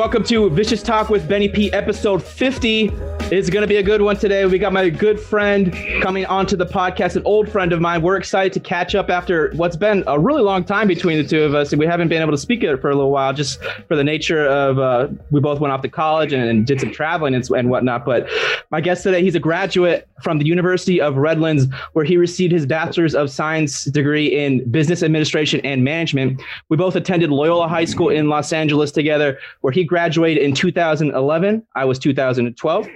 welcome to Vicious Talk with Benny P, episode 50. It's going to be a good one today. We got my good friend coming onto the podcast, an old friend of mine. We're excited to catch up after what's been a really long time between the two of us, and we haven't been able to speak it for a little while, just for the nature of uh, we both went off to college and, and did some traveling and, and whatnot. But my guest today, he's a graduate from the University of Redlands, where he received his Bachelor's of Science degree in Business Administration and Management. We both attended Loyola High School in Los Angeles together, where he graduated in 2011. I was 2012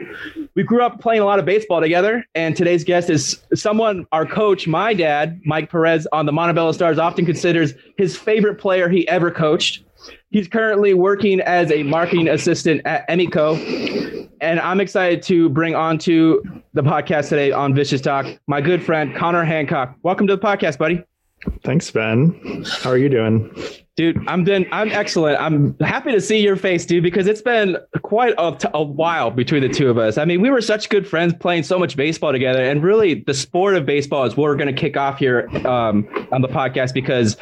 we grew up playing a lot of baseball together. And today's guest is someone our coach, my dad, Mike Perez, on the Montebello Stars, often considers his favorite player he ever coached. He's currently working as a marketing assistant at Emeco. And I'm excited to bring on to the podcast today on Vicious Talk my good friend, Connor Hancock. Welcome to the podcast, buddy. Thanks, Ben. How are you doing? Dude, I'm doing. I'm excellent. I'm happy to see your face, dude, because it's been quite a, a while between the two of us. I mean, we were such good friends playing so much baseball together, and really, the sport of baseball is what we're going to kick off here um, on the podcast because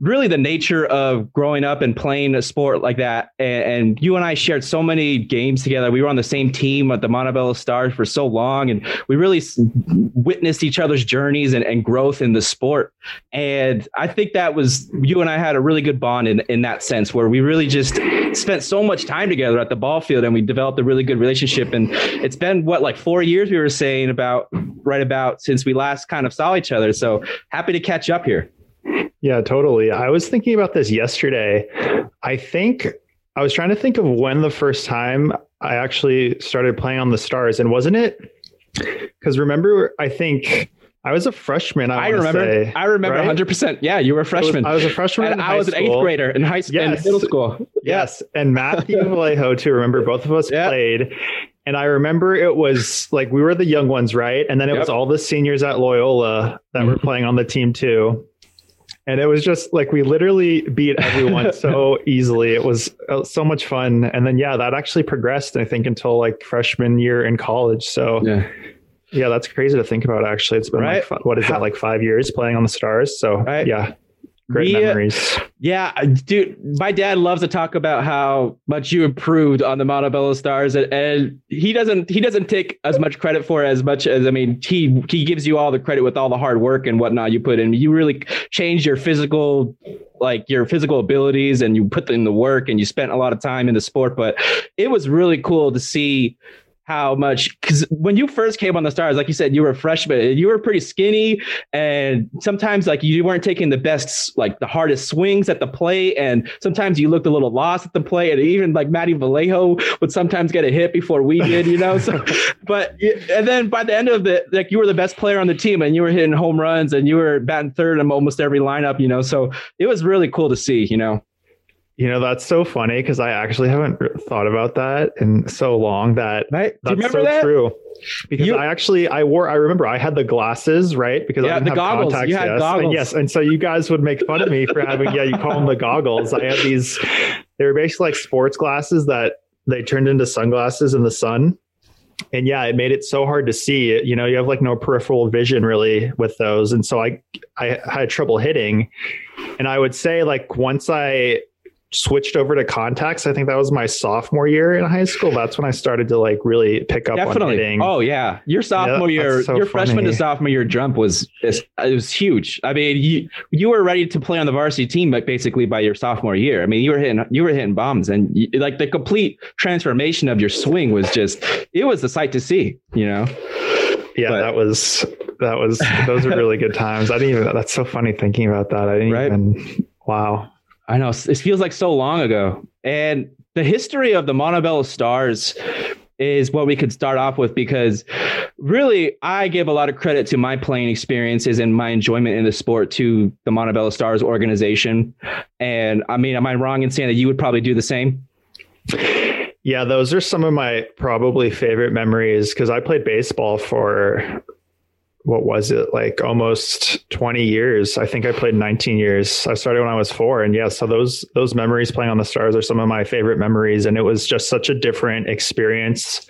really the nature of growing up and playing a sport like that. And, and, you and I shared so many games together. We were on the same team at the Montebello Stars for so long, and we really witnessed each other's journeys and, and growth in the sport. And I think that was you and I had a really good bond in, in that sense, where we really just spent so much time together at the ball field and we developed a really good relationship. And it's been what, like four years we were saying about right about since we last kind of saw each other. So happy to catch up here. Yeah, totally. I was thinking about this yesterday. I think I was trying to think of when the first time I actually started playing on the stars, and wasn't it? Because remember, I think I was a freshman. I, I remember. Say, I remember right? 100%. Yeah, you were a freshman. I was, I was a freshman. And I was school. an eighth grader in high school, yes. middle school. Yes. And Matthew Vallejo, too. Remember, both of us played. And I remember it was like we were the young ones, right? And then it yep. was all the seniors at Loyola that mm-hmm. were playing on the team, too and it was just like we literally beat everyone so easily. It was uh, so much fun, and then yeah, that actually progressed. I think until like freshman year in college. So yeah, yeah, that's crazy to think about. Actually, it's been right? like what is that like five years playing on the Stars? So right. yeah, Great we, uh, memories. Yeah, dude, my dad loves to talk about how much you improved on the Montebello Stars, and, and, he doesn't he doesn't take as much credit for as much as I mean he he gives you all the credit with all the hard work and whatnot you put in. You really changed your physical like your physical abilities and you put in the work and you spent a lot of time in the sport. But it was really cool to see how much because when you first came on the stars like you said you were a freshman you were pretty skinny and sometimes like you weren't taking the best like the hardest swings at the plate and sometimes you looked a little lost at the plate and even like Matty Vallejo would sometimes get a hit before we did you know? So but and then by the end of it like you were the best player on the team and you were hitting home runs and you were batting third in almost every lineup you know? So it was really cool to see you know you know, that's so funny because I actually haven't thought about that in so long that right? that's remember so that? true. Because you, I actually I wore I remember I had the glasses, right? Because yeah, I didn't the have goggles. contacts. You had yes. goggles. And yes. And so you guys would make fun of me for having, yeah, you call them the goggles. I had these they were basically like sports glasses that they turned into sunglasses in the sun. And yeah, it made it so hard to see. You know, you have like no peripheral vision really with those. And so I I had trouble hitting. And I would say like once I switched over to contacts. I think that was my sophomore year in high school. That's when I started to like really pick up Definitely. on hitting. Oh yeah, your sophomore yeah, year, so your funny. freshman to sophomore year jump was it was huge. I mean, you you were ready to play on the varsity team, but basically by your sophomore year. I mean, you were hitting you were hitting bombs, and you, like the complete transformation of your swing was just it was a sight to see. You know. Yeah, but, that was that was those are really good times. I didn't even. That's so funny thinking about that. I didn't right? even. Wow. I know it feels like so long ago. And the history of the Montebello Stars is what we could start off with because really I give a lot of credit to my playing experiences and my enjoyment in the sport to the Montebello Stars organization. And I mean, am I wrong in saying that you would probably do the same? Yeah, those are some of my probably favorite memories because I played baseball for what was it like almost 20 years i think i played 19 years i started when i was four and yeah so those those memories playing on the stars are some of my favorite memories and it was just such a different experience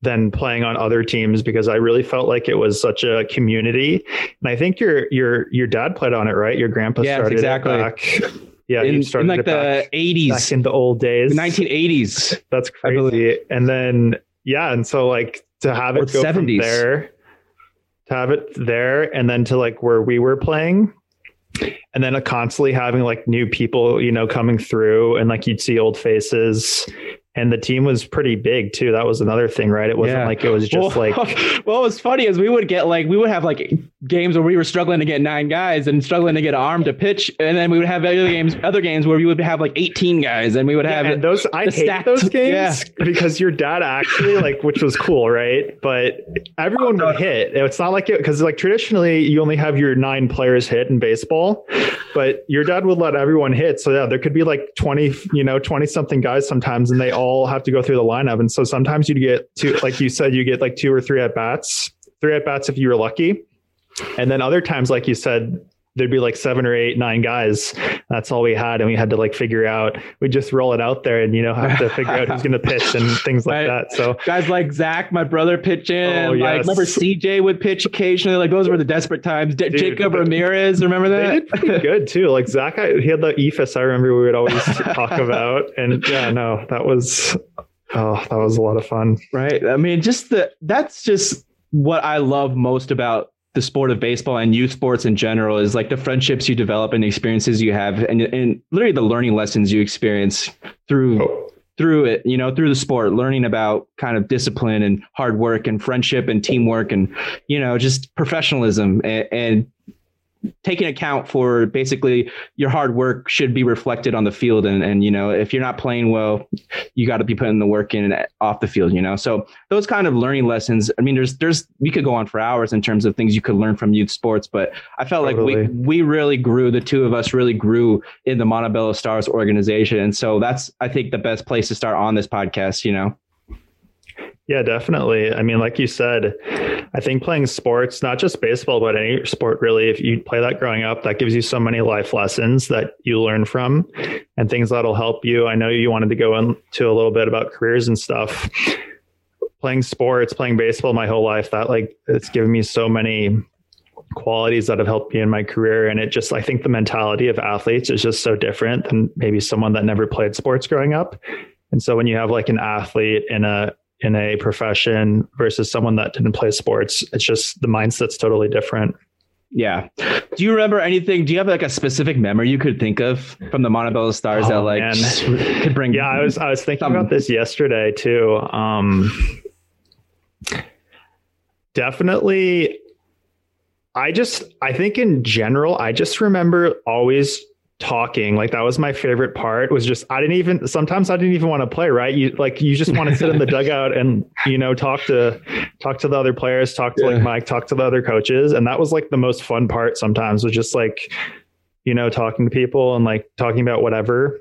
than playing on other teams because i really felt like it was such a community and i think your your your dad played on it right your grandpa yes, started exactly. it back Yeah, in, in like the eighties, back in the old days, nineteen eighties. That's crazy. And then yeah, and so like to have it go 70s. from there, have it there, and then to like where we were playing, and then constantly having like new people, you know, coming through, and like you'd see old faces, and the team was pretty big too. That was another thing, right? It wasn't yeah. like it was just well, like. well, what's funny is we would get like we would have like games where we were struggling to get nine guys and struggling to get arm to pitch, and then we would have other games, other games where we would have like eighteen guys, and we would have yeah, those. I hate stacked, those games yeah. because your dad actually like, which was cool, right? But everyone would hit. It's not like it because like traditionally you only have your nine players hit in baseball, but your dad would let everyone hit. So yeah, there could be like twenty, you know, twenty something guys sometimes, and they all all have to go through the lineup. And so sometimes you get two, like you said, you get like two or three at bats, three at bats if you were lucky. And then other times, like you said, there'd be like seven or eight, nine guys. That's all we had. And we had to like figure out, we just roll it out there and, you know, have to figure out who's going to pitch and things like right. that. So guys like Zach, my brother pitching, oh, yes. like remember CJ would pitch occasionally. Like those were the desperate times. Dude, Jacob Ramirez, remember that? They did pretty good too. Like Zach, I, he had the eephus. I remember we would always talk about. And yeah, no, that was, oh, that was a lot of fun. Right. I mean, just the, that's just what I love most about the sport of baseball and youth sports in general is like the friendships you develop and the experiences you have and, and literally the learning lessons you experience through oh. through it you know through the sport learning about kind of discipline and hard work and friendship and teamwork and you know just professionalism and, and taking account for basically your hard work should be reflected on the field. And and you know if you're not playing well you got to be putting the work in off the field you know? So those kind of learning lessons i mean there's there's we could go on for hours in terms of things you could learn from youth sports but i felt totally. like we we really grew the two of us really grew in the montebello stars organization. And so that's i think the best place to start on this podcast you know yeah, definitely. I mean, like you said, I think playing sports, not just baseball, but any sport really, if you play that growing up, that gives you so many life lessons that you learn from and things that'll help you. I know you wanted to go into a little bit about careers and stuff. Playing sports, playing baseball my whole life, that like it's given me so many qualities that have helped me in my career. And it just, I think the mentality of athletes is just so different than maybe someone that never played sports growing up. And so when you have like an athlete in a in a profession versus someone that didn't play sports. It's just the mindset's totally different. Yeah. Do you remember anything? Do you have like a specific memory you could think of from the Montebello Stars oh, that like man. could bring? Yeah, I was I was thinking some... about this yesterday too. Um, definitely. I just I think in general I just remember always talking like that was my favorite part was just i didn't even sometimes i didn't even want to play right you like you just want to sit in the dugout and you know talk to talk to the other players talk to yeah. like mike talk to the other coaches and that was like the most fun part sometimes was just like you know talking to people and like talking about whatever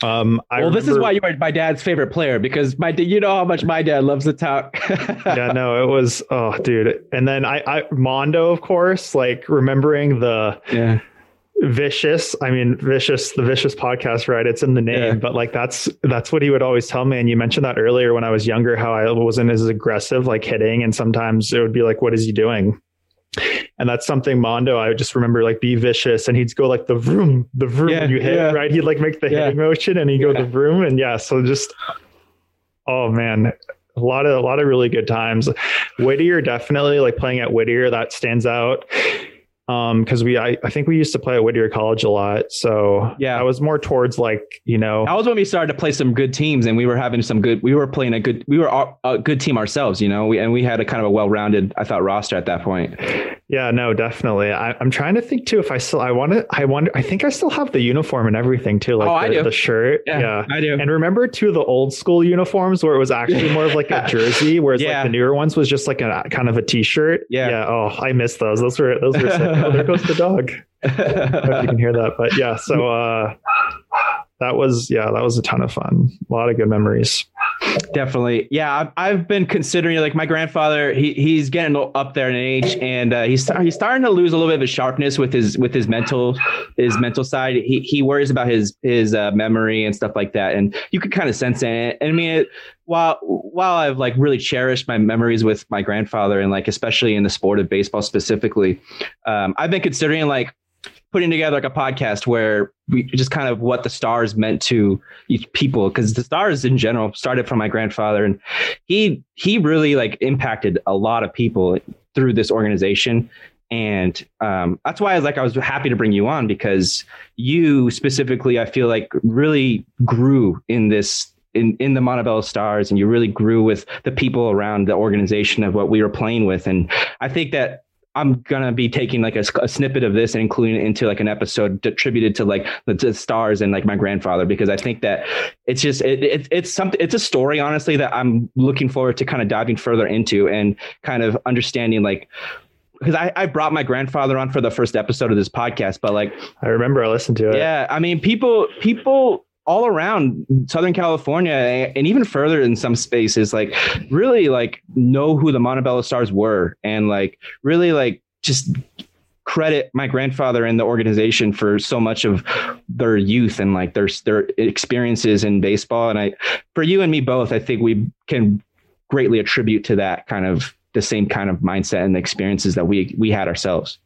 um, I well, remember, this is why you are my dad's favorite player because my you know how much my dad loves to talk. yeah, no, it was oh, dude. And then I, I Mondo, of course, like remembering the yeah vicious. I mean vicious the vicious podcast right? It's in the name yeah. but like that's that's what he would always tell me. And you mentioned that earlier when i was younger how i wasn't as aggressive like hitting. And sometimes it would be like what is he doing? And that's something mondo i would just remember like be vicious. And he'd go like the vroom the vroom yeah, when you hit yeah. right? He'd like make the hitting motion and he'd go the vroom. And yeah so just oh man a lot of a lot of really good times. Whittier definitely like playing at whittier that stands out um because we I, I think we used to play at whittier college a lot. So yeah. i was more towards like you know that was when we started to play some good teams and we were having some good we were playing a good we were a good team ourselves you know? We, and we had a kind of a well-rounded i thought roster at that point yeah, no, definitely. I, am trying to think too if I still I want to I wonder I think I still have the uniform and everything too, like oh, the, I do. the shirt. Yeah, yeah, I do. And remember too the old school uniforms where it was actually more of like a jersey, whereas yeah. like the newer ones was just like a kind of a t-shirt. Yeah. Yeah. Oh, I miss those. Those were those were sick. oh, there goes the dog. I don't know if you can hear that. But yeah, so uh that was yeah, that was a ton of fun. A lot of good memories. Definitely. Yeah, I've, been considering like my grandfather. He he's getting up there in age, and uh, he's he's starting to lose a little bit of his sharpness with his with his mental his mental side. He he worries about his his uh, memory and stuff like that, and you could kind of sense it. And I mean, it, while while I've like really cherished my memories with my grandfather, and like especially in the sport of baseball specifically, um, I've been considering like putting together like a podcast where we just kind of what the stars meant to people because the stars in general started from my grandfather and he he really like impacted a lot of people through this organization and um, that's why I was like I was happy to bring you on because you specifically I feel like really grew in this in, in the Montebello Stars and you really grew with the people around the organization of what we were playing with. And I think that I'm gonna be taking like a, a, snippet of this and including it into like an episode attributed to like the, the, stars and like my grandfather because I think that it's just it, it, it's something it's a story honestly that I'm looking forward to kind of diving further into and kind of understanding like because I, I brought my grandfather on for the first episode of this podcast, but like I remember I listened to it. Yeah, I mean people people all around Southern California and even further in some spaces, like really like know who the Montebello Stars were and like really like just credit my grandfather and the organization for so much of their youth and like their their experiences in baseball. And I, for you and me both, I think we can greatly attribute to that kind of the same kind of mindset and experiences that we we had ourselves.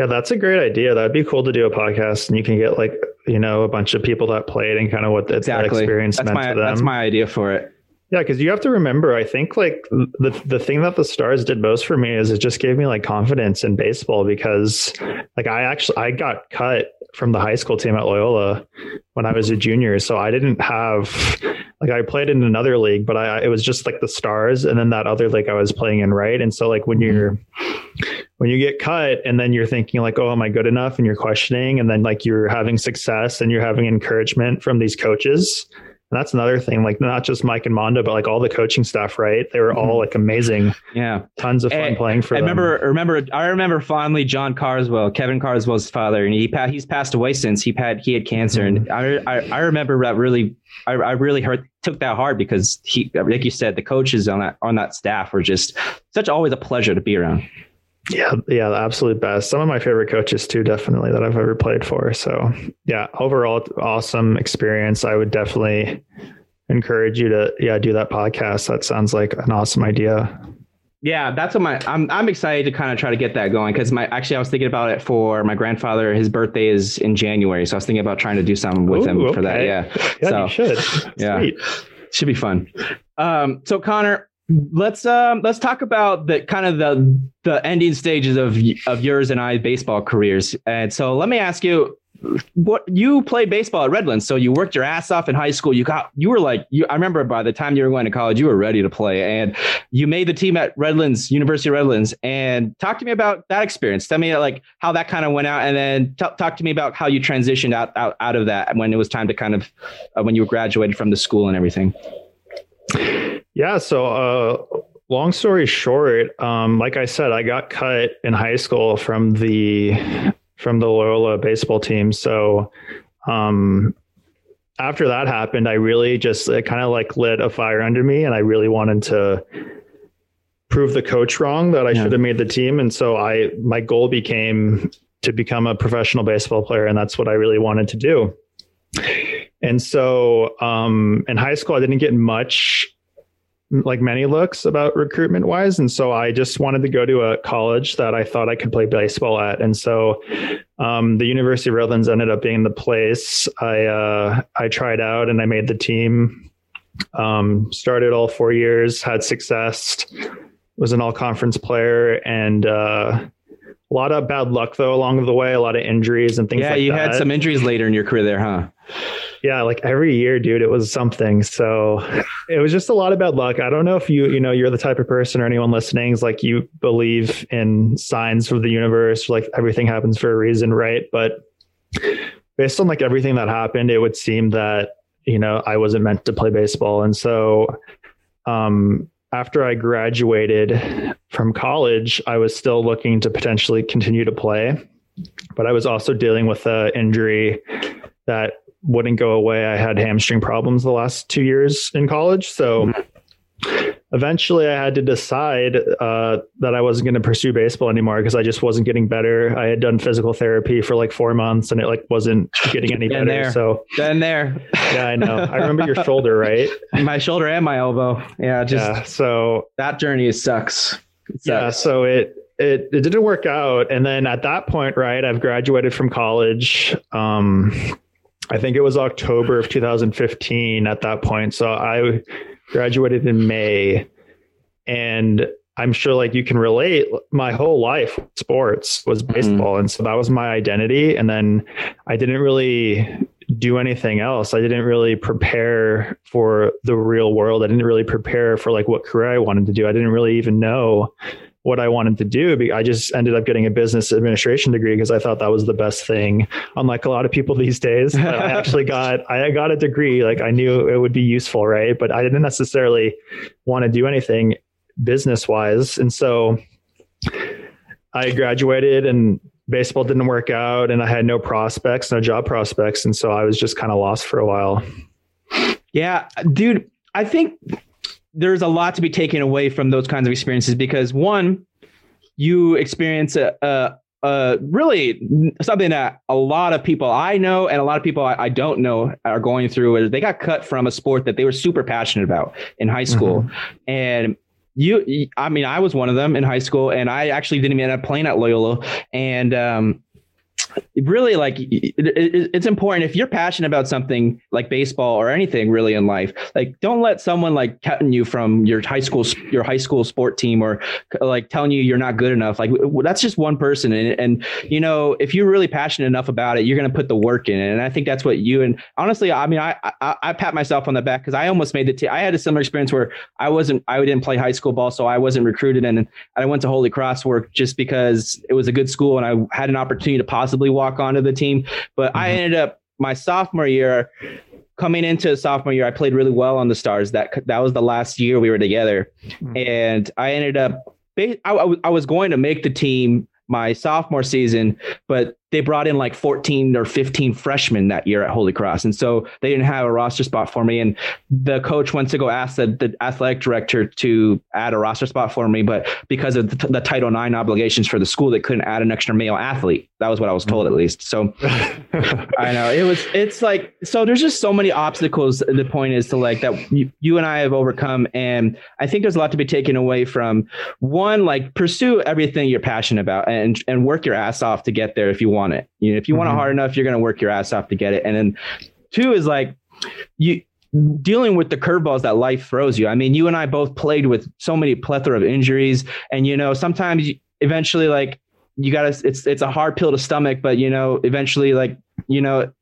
Yeah, that's a great idea. That'd be cool to do a podcast and you can get like, you know, a bunch of people that played and kind of what the, exactly. that experience that's meant my, to them. That's my idea for it. Yeah, because you have to remember, I think like the the thing that the stars did most for me is it just gave me like confidence in baseball because like I actually I got cut from the high school team at Loyola when I was a junior. So I didn't have like I played in another league, but I it was just like the stars and then that other league I was playing in, right? And so like when mm-hmm. you're when you get cut and then you're thinking like, oh, am I good enough? And you're questioning, and then like you're having success and you're having encouragement from these coaches. And that's another thing, like not just Mike and Mondo, but like all the coaching staff, right? They were all mm-hmm. like amazing. Yeah. Tons of fun and, playing for I them. remember, remember, I remember fondly John Carswell, Kevin Carswell's father, and he he's passed away since he had, he had cancer. Mm-hmm. And I, I, I remember that really, I, I really hurt, took that hard because he, like you said, the coaches on that, on that staff were just such always a pleasure to be around. Yeah, yeah, the absolute best. Some of my favorite coaches too, definitely that I've ever played for. So yeah, overall awesome experience. I would definitely encourage you to yeah do that podcast. That sounds like an awesome idea. Yeah, that's what my I'm I'm excited to kind of try to get that going because my actually I was thinking about it for my grandfather. His birthday is in January, so I was thinking about trying to do something with Ooh, him okay. for that. Yeah, yeah, so, you should. Yeah, Sweet. should be fun. Um, so Connor, let's um let's talk about the kind of the the ending stages of of yours and I baseball careers. And so let me ask you what you played baseball at Redlands, so you worked your ass off in high school. You got you were like you I remember by the time you were going to college, you were ready to play and you made the team at Redlands, University of Redlands. And talk to me about that experience. Tell me like how that kind of went out and then t- talk to me about how you transitioned out out, out of that when it was time to kind of uh, when you graduated from the school and everything. Yeah. So, uh, long story short, um, like I said, I got cut in high school from the from the Loyola baseball team. So, um, after that happened, I really just it kind of like lit a fire under me, and I really wanted to prove the coach wrong that I yeah. should have made the team. And so I my goal became to become a professional baseball player, and that's what I really wanted to do. And so um, in high school, I didn't get much like many looks about recruitment wise. And so I just wanted to go to a college that I thought I could play baseball at. And so um, the University of Redlands ended up being the place. I uh, I tried out and I made the team. Um, started all four years, had success, was an all conference player, and uh, a lot of bad luck though along the way, a lot of injuries and things. Yeah, like you that. had some injuries later in your career there, huh? Yeah, like every year, dude, it was something. So it was just a lot of bad luck. I don't know if you, you know, you're the type of person or anyone listening is like you believe in signs from the universe, like everything happens for a reason, right? But based on like everything that happened, it would seem that you know I wasn't meant to play baseball, and so um after I graduated from college, I was still looking to potentially continue to play, but I was also dealing with an injury that wouldn't go away. I had hamstring problems the last two years in college. So. Eventually I had to decide uh, that I wasn't going to pursue baseball anymore because I just wasn't getting better. I had done physical therapy for like four months and it like wasn't getting any better. There. So then there. yeah, I know. I remember your shoulder, right? My shoulder and my elbow. Yeah. Just yeah, so that journey sucks. Sucks. Yeah. So it, it, it didn't work out. And then at that point, right, I've graduated from college. Um, I think it was October of 2015 at that point. So I graduated in May. And I'm sure like you can relate my whole life sports was mm-hmm. baseball. Mm-hmm. And so that was my identity. And then I didn't really do anything else. I didn't really prepare for the real world. I didn't really prepare for like what career I wanted to do. I didn't really even know what I wanted to do. I just ended up getting a business administration degree because I thought that was the best thing. Unlike a lot of people these days, I actually got I got a degree. Like I knew it would be useful, right? But I didn't necessarily want to do anything business wise, and so I graduated and baseball didn't work out, and I had no prospects, no job prospects, and so I was just kind of lost for a while. Yeah, dude, I think there's a lot to be taken away from those kinds of experiences because one, you experience a, a, a really something that a lot of people I know and a lot of people I, I, don't know are going through is they got cut from a sport that they were super passionate about in high school. Mm-hmm. And you, I mean, I was one of them in high school and I actually didn't even end up playing at Loyola. And, um, really like it, it, it's important. If you're passionate about something like baseball or anything really in life like don't let someone like cutting you from your high school your high school sport team or like telling you you're not good enough. Like that's just one person. And, and you know if you're really passionate enough about it you're going to put the work in and i think that's what you and honestly i mean i i, I pat myself on the back because i almost made the team i had a similar experience where i wasn't i didn't play high school ball so i wasn't recruited and i went to holy cross work just because it was a good school and i had an opportunity to possibly possibly walk onto the team. But mm-hmm. I ended up my sophomore year coming into sophomore year, I played really well on the Stars. That that was the last year we were together, mm-hmm. and I ended up. I, I was going to make the team my sophomore season, but they brought in like 14 or 15 freshmen that year at Holy Cross. And so they didn't have a roster spot for me. And the coach went to go ask the, the athletic director to add a roster spot for me. But because of the, the, Title IX obligations for the school, they couldn't add an extra male athlete. That was what I was told at least. So I know it was, it's like, so there's just so many obstacles. The point is to like that you, you and I have overcome. And I think there's a lot to be taken away from one, like pursue everything you're passionate about and, and work your ass off to get there if you want want it. You know, if you mm-hmm. want it hard enough, you're going to work your ass off to get it. And then two is like you dealing with the curveballs that life throws you. I mean, you and I both played with so many plethora of injuries, and you know, sometimes you, eventually, like you got to, it's it's a hard pill to stomach, but you know, eventually, like you know,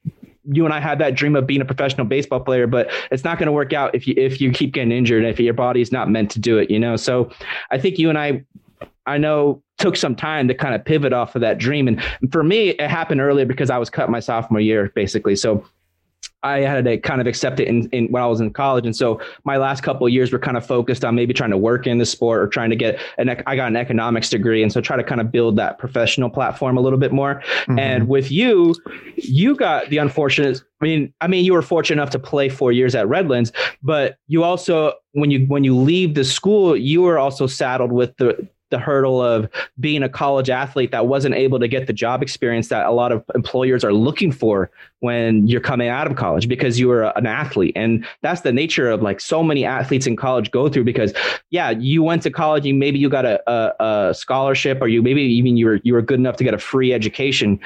you and I had that dream of being a professional baseball player, but it's not going to work out if you if you keep getting injured and if your body's not meant to do it, you know. So I think you and I I know took some time to kind of pivot off of that dream. And for me, it happened earlier because I was cut my sophomore year, basically. So I had to kind of accept it in, in when I was in college. And so my last couple of years were kind of focused on maybe trying to work in the sport or trying to get an, I got an economics degree. And so try to kind of build that professional platform a little bit more. Mm-hmm. And with you, you got the unfortunate, I mean, I mean, you were fortunate enough to play four years at Redlands, but you also, when you, when you leave the school, you were also saddled with the, the hurdle of being a college athlete that wasn't able to get the job experience that a lot of employers are looking for when you're coming out of college because you were an athlete. And that's the nature of like so many athletes in college go through because yeah you went to college and maybe you got a, a, a scholarship or you maybe even you were you were good enough to get a free education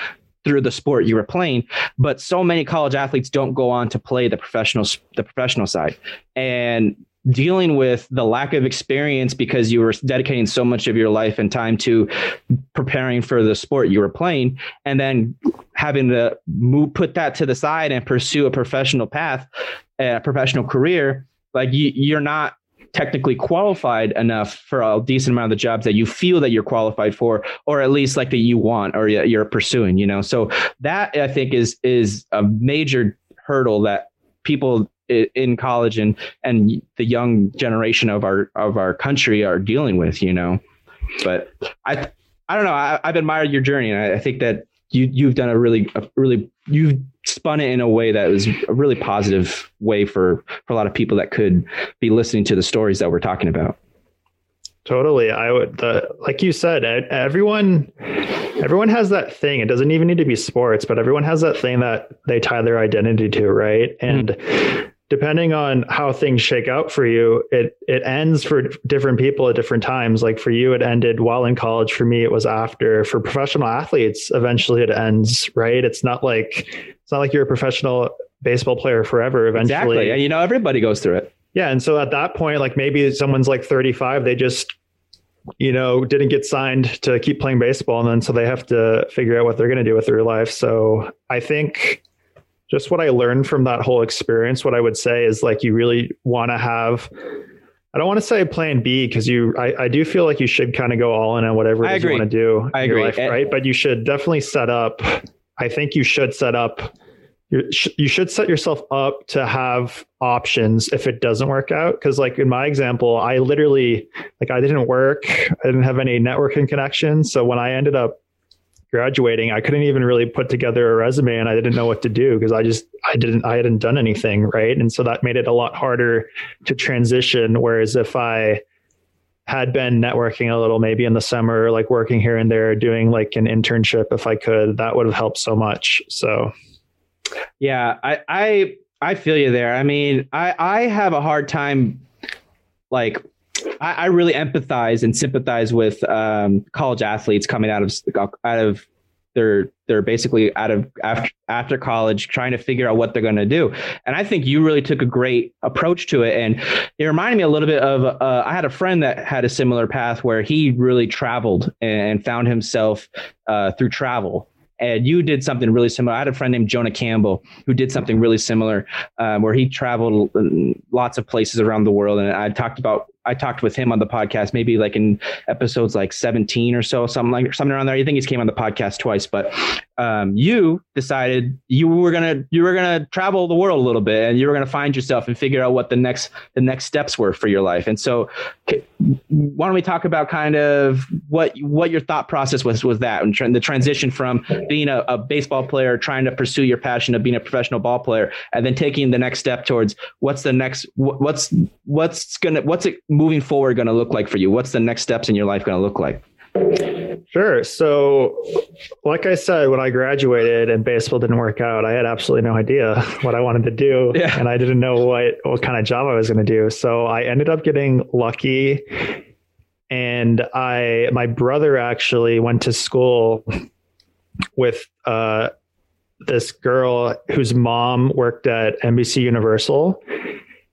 through the sport you were playing. But so many college athletes don't go on to play the professional the professional side. And dealing with the lack of experience because you were dedicating so much of your life and time to preparing for the sport you were playing and then having to move put that to the side and pursue a professional path a professional career like you, you're not technically qualified enough for a decent amount of the jobs that you feel that you're qualified for or at least like that you want or you're pursuing you know? So that i think is is a major hurdle that people in college and and the young generation of our of our country are dealing with you know but i i don't know I, have admired your journey and I, I, think that you you've done a really a really you've spun it in a way that was a really positive way for for a lot of people that could be listening to the stories that we're talking about Totally. I would, the, like you said, everyone, everyone has that thing. It doesn't even need to be sports, but everyone has that thing that they tie their identity to. Right. And mm depending on how things shake out for you, it it ends for different people at different times. Like for you, it ended while in college. For me, it was after. For professional athletes, eventually it ends. Right? It's not like it's not like you're a professional baseball player forever. Eventually, exactly. And you know, everybody goes through it. Yeah, and so at that point, like maybe someone's like 35, they just you know, didn't get signed to keep playing baseball. And then so they have to figure out what they're going to do with their life. So I think just what I learned from that whole experience, what I would say is like you really want to have. I don't want to say plan B because you, I, I do feel like you should kind of go all in on whatever you want to do. I agree. Life, right. But you should definitely set up, I think you should set up you should set yourself up to have options if it doesn't work out because like in my example i literally like i didn't work i didn't have any networking connections so when i ended up graduating i couldn't even really put together a resume and i didn't know what to do because i just i didn't i hadn't done anything right? And so that made it a lot harder to transition. Whereas if i had been networking a little maybe in the summer like working here and there doing like an internship if i could that would have helped so much. So yeah, I I I feel you there. I mean, I I have a hard time like I, I really empathize and sympathize with um, college athletes coming out of out of they're they're basically out of after after college trying to figure out what they're going to do and i think you really took a great approach to it and it reminded me a little bit of uh, i had a friend that had a similar path where he really traveled and found himself uh, through travel and you did something really similar. I had a friend named Jonah Campbell who did something really similar, um, where he traveled lots of places around the world. And I talked about I talked with him on the podcast, maybe like in episodes like 17 or so, something like something around there. I think he's came on the podcast twice, but um, you decided you were gonna you were gonna travel the world a little bit, and you were gonna find yourself and figure out what the next the next steps were for your life. And so, why don't we talk about kind of what what your thought process was was that and the transition from being a, a baseball player, trying to pursue your passion of being a professional ball player, and then taking the next step towards what's the next what's what's gonna what's it moving forward going to look like for you? What's the next steps in your life going to look like? Sure. So, like I said, when I graduated and baseball didn't work out, I had absolutely no idea what I wanted to do, yeah. and I didn't know what what kind of job I was going to do. So I ended up getting lucky, and I my brother actually went to school with uh, this girl whose mom worked at NBC Universal,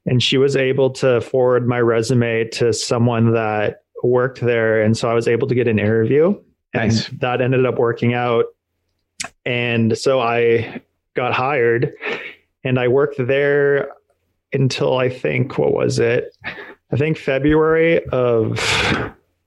and she was able to forward my resume to someone that worked there. And so i was able to get an interview. Nice. and that ended up working out. And so i got hired. And i worked there until i think what was it? I think february of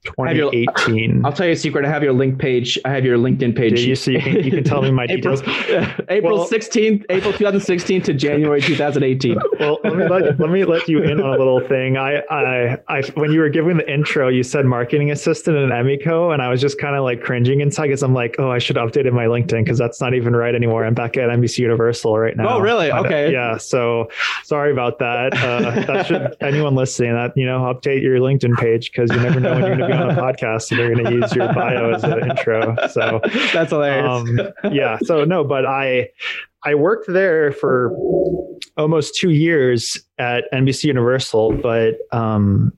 2018. Your, I'll tell you a secret. I have your link page. I have your LinkedIn page. you, so you, can, you can tell me my April, details. April well, 16th, April 2016 to January 2018. Well, let me let, let me let you in on a little thing. I, I, I, when you were giving the intro, you said marketing assistant at Emeco, and I was just kind of like cringing inside because I'm like, oh, I should update my LinkedIn because that's not even right anymore. I'm back at NBC Universal right now. Oh, really? But, okay. yeah. So sorry about that. Uh, that should anyone listening that you know update your LinkedIn page because you never know when you're going to be on a podcast and they're going to use your bio as an intro. So that's hilarious. Um, yeah. So no, but I I worked there for almost two years at NBC Universal, but um,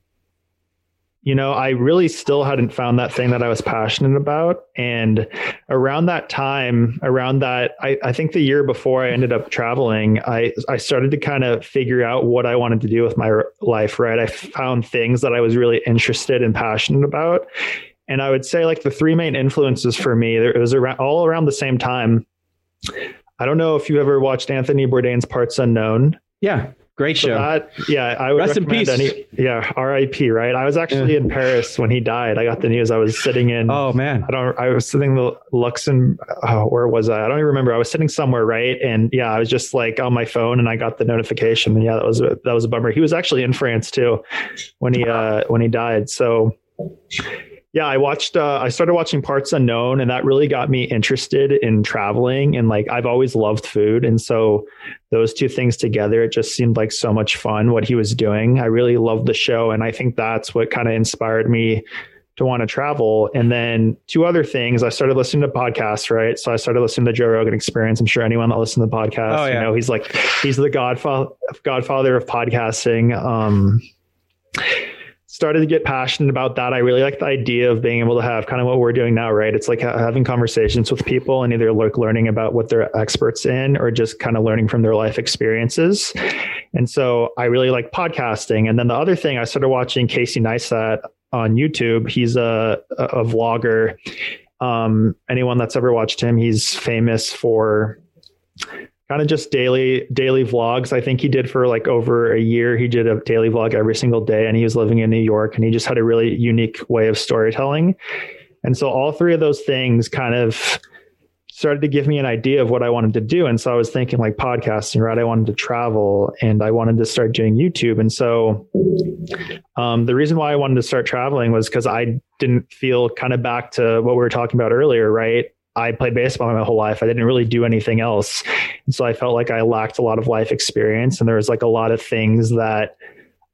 you know, I really still hadn't found that thing that I was passionate about. And around that time, around that, I, I think the year before I ended up traveling, I, I started to kind of figure out what I wanted to do with my life, right? I found things that I was really interested and passionate about. And I would say like the three main influences for me, it was around all around the same time. I don't know if you ever watched Anthony Bourdain's Parts Unknown. Yeah. Great show. So that, yeah, I would rest in peace. Any, yeah, R.I.P. Right. I was actually yeah. in Paris when he died. I got the news. I was sitting in. Oh man. I don't. I was sitting the Luxembourg. Oh, where was I? I don't even remember. I was sitting somewhere, right? And yeah, I was just like on my phone, and I got the notification. And yeah, that was a, that was a bummer. He was actually in France too when he uh when he died. So yeah, I watched. Uh, I started watching Parts Unknown, and that really got me interested in traveling. And like, I've always loved food, and so those two things together, it just seemed like so much fun. What he was doing, I really loved the show, and I think that's what kind of inspired me to want to travel. And then two other things, I started listening to podcasts, right? So I started listening to Joe Rogan Experience. I'm sure anyone that listens to the podcast, oh, yeah. you know, he's like he's the godfather godfather of podcasting. Um, started to get passionate about that. I really like the idea of being able to have kind of what we're doing now, right? It's like having conversations with people and either like learning about what they're experts in or just kind of learning from their life experiences. And so I really like podcasting. And then the other thing, I started watching Casey Neistat on YouTube. He's a, a vlogger. Um, anyone that's ever watched him, he's famous for kind of just daily daily vlogs. I think he did for like over a year. He did a daily vlog every single day, and he was living in New York, and he just had a really unique way of storytelling. And so all three of those things kind of started to give me an idea of what I wanted to do. And so I was thinking like podcasting, right? I wanted to travel and I wanted to start doing YouTube. And so um, the reason why I wanted to start traveling was because I didn't feel kind of back to what we were talking about earlier, right? I played baseball my whole life. I didn't really do anything else. And so I felt like I lacked a lot of life experience. And there was like a lot of things that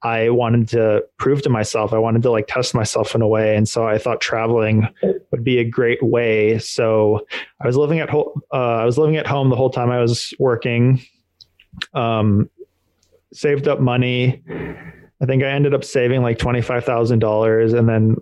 I wanted to prove to myself. I wanted to like test myself in a way. And so I thought traveling would be a great way. So I was living at home. Uh, I was living at home the whole time I was working. Um, saved up money. I think I ended up saving like $25,000 and then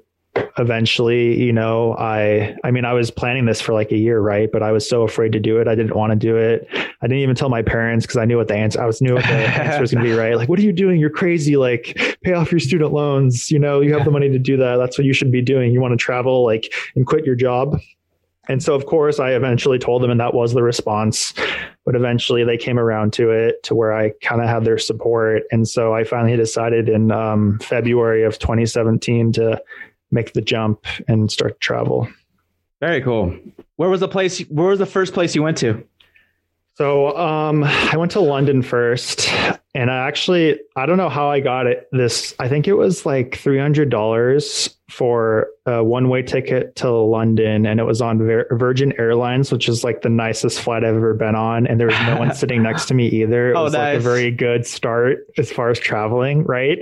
eventually, you know, I I mean, I was planning this for like a year, right? But I was so afraid to do it. I didn't want to do it. I didn't even tell my parents because I knew what the answer I was knew what the answer was gonna be, right? Like, what are you doing? You're crazy. Like, pay off your student loans. You know, you have the money to do that. That's what you should be doing. You want to travel, like, and quit your job. And so, of course, I eventually told them, and that was the response. But eventually, they came around to it to where I kind of had their support. And so, I finally decided in um, February of 2017 to make the jump and start to travel. Very cool. Where was the place? Where was the first place you went to? So um, I went to London first, and I actually I don't know how I got it. This I think it was like three hundred dollars for a one way ticket to London, and it was on Virgin Airlines, which is like the nicest flight I've ever been on. And there was no one sitting next to me either. It oh, was nice. like a very good start as far as traveling, right?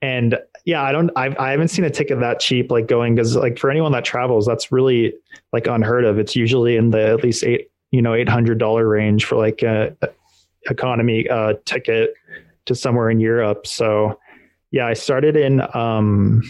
And yeah, I don't. I've, I haven't seen a ticket that cheap, like going because like for anyone that travels, that's really like unheard of. It's usually in the at least eight, you know, eight hundred dollar range for like a economy uh, ticket to somewhere in Europe. So yeah, I started in um,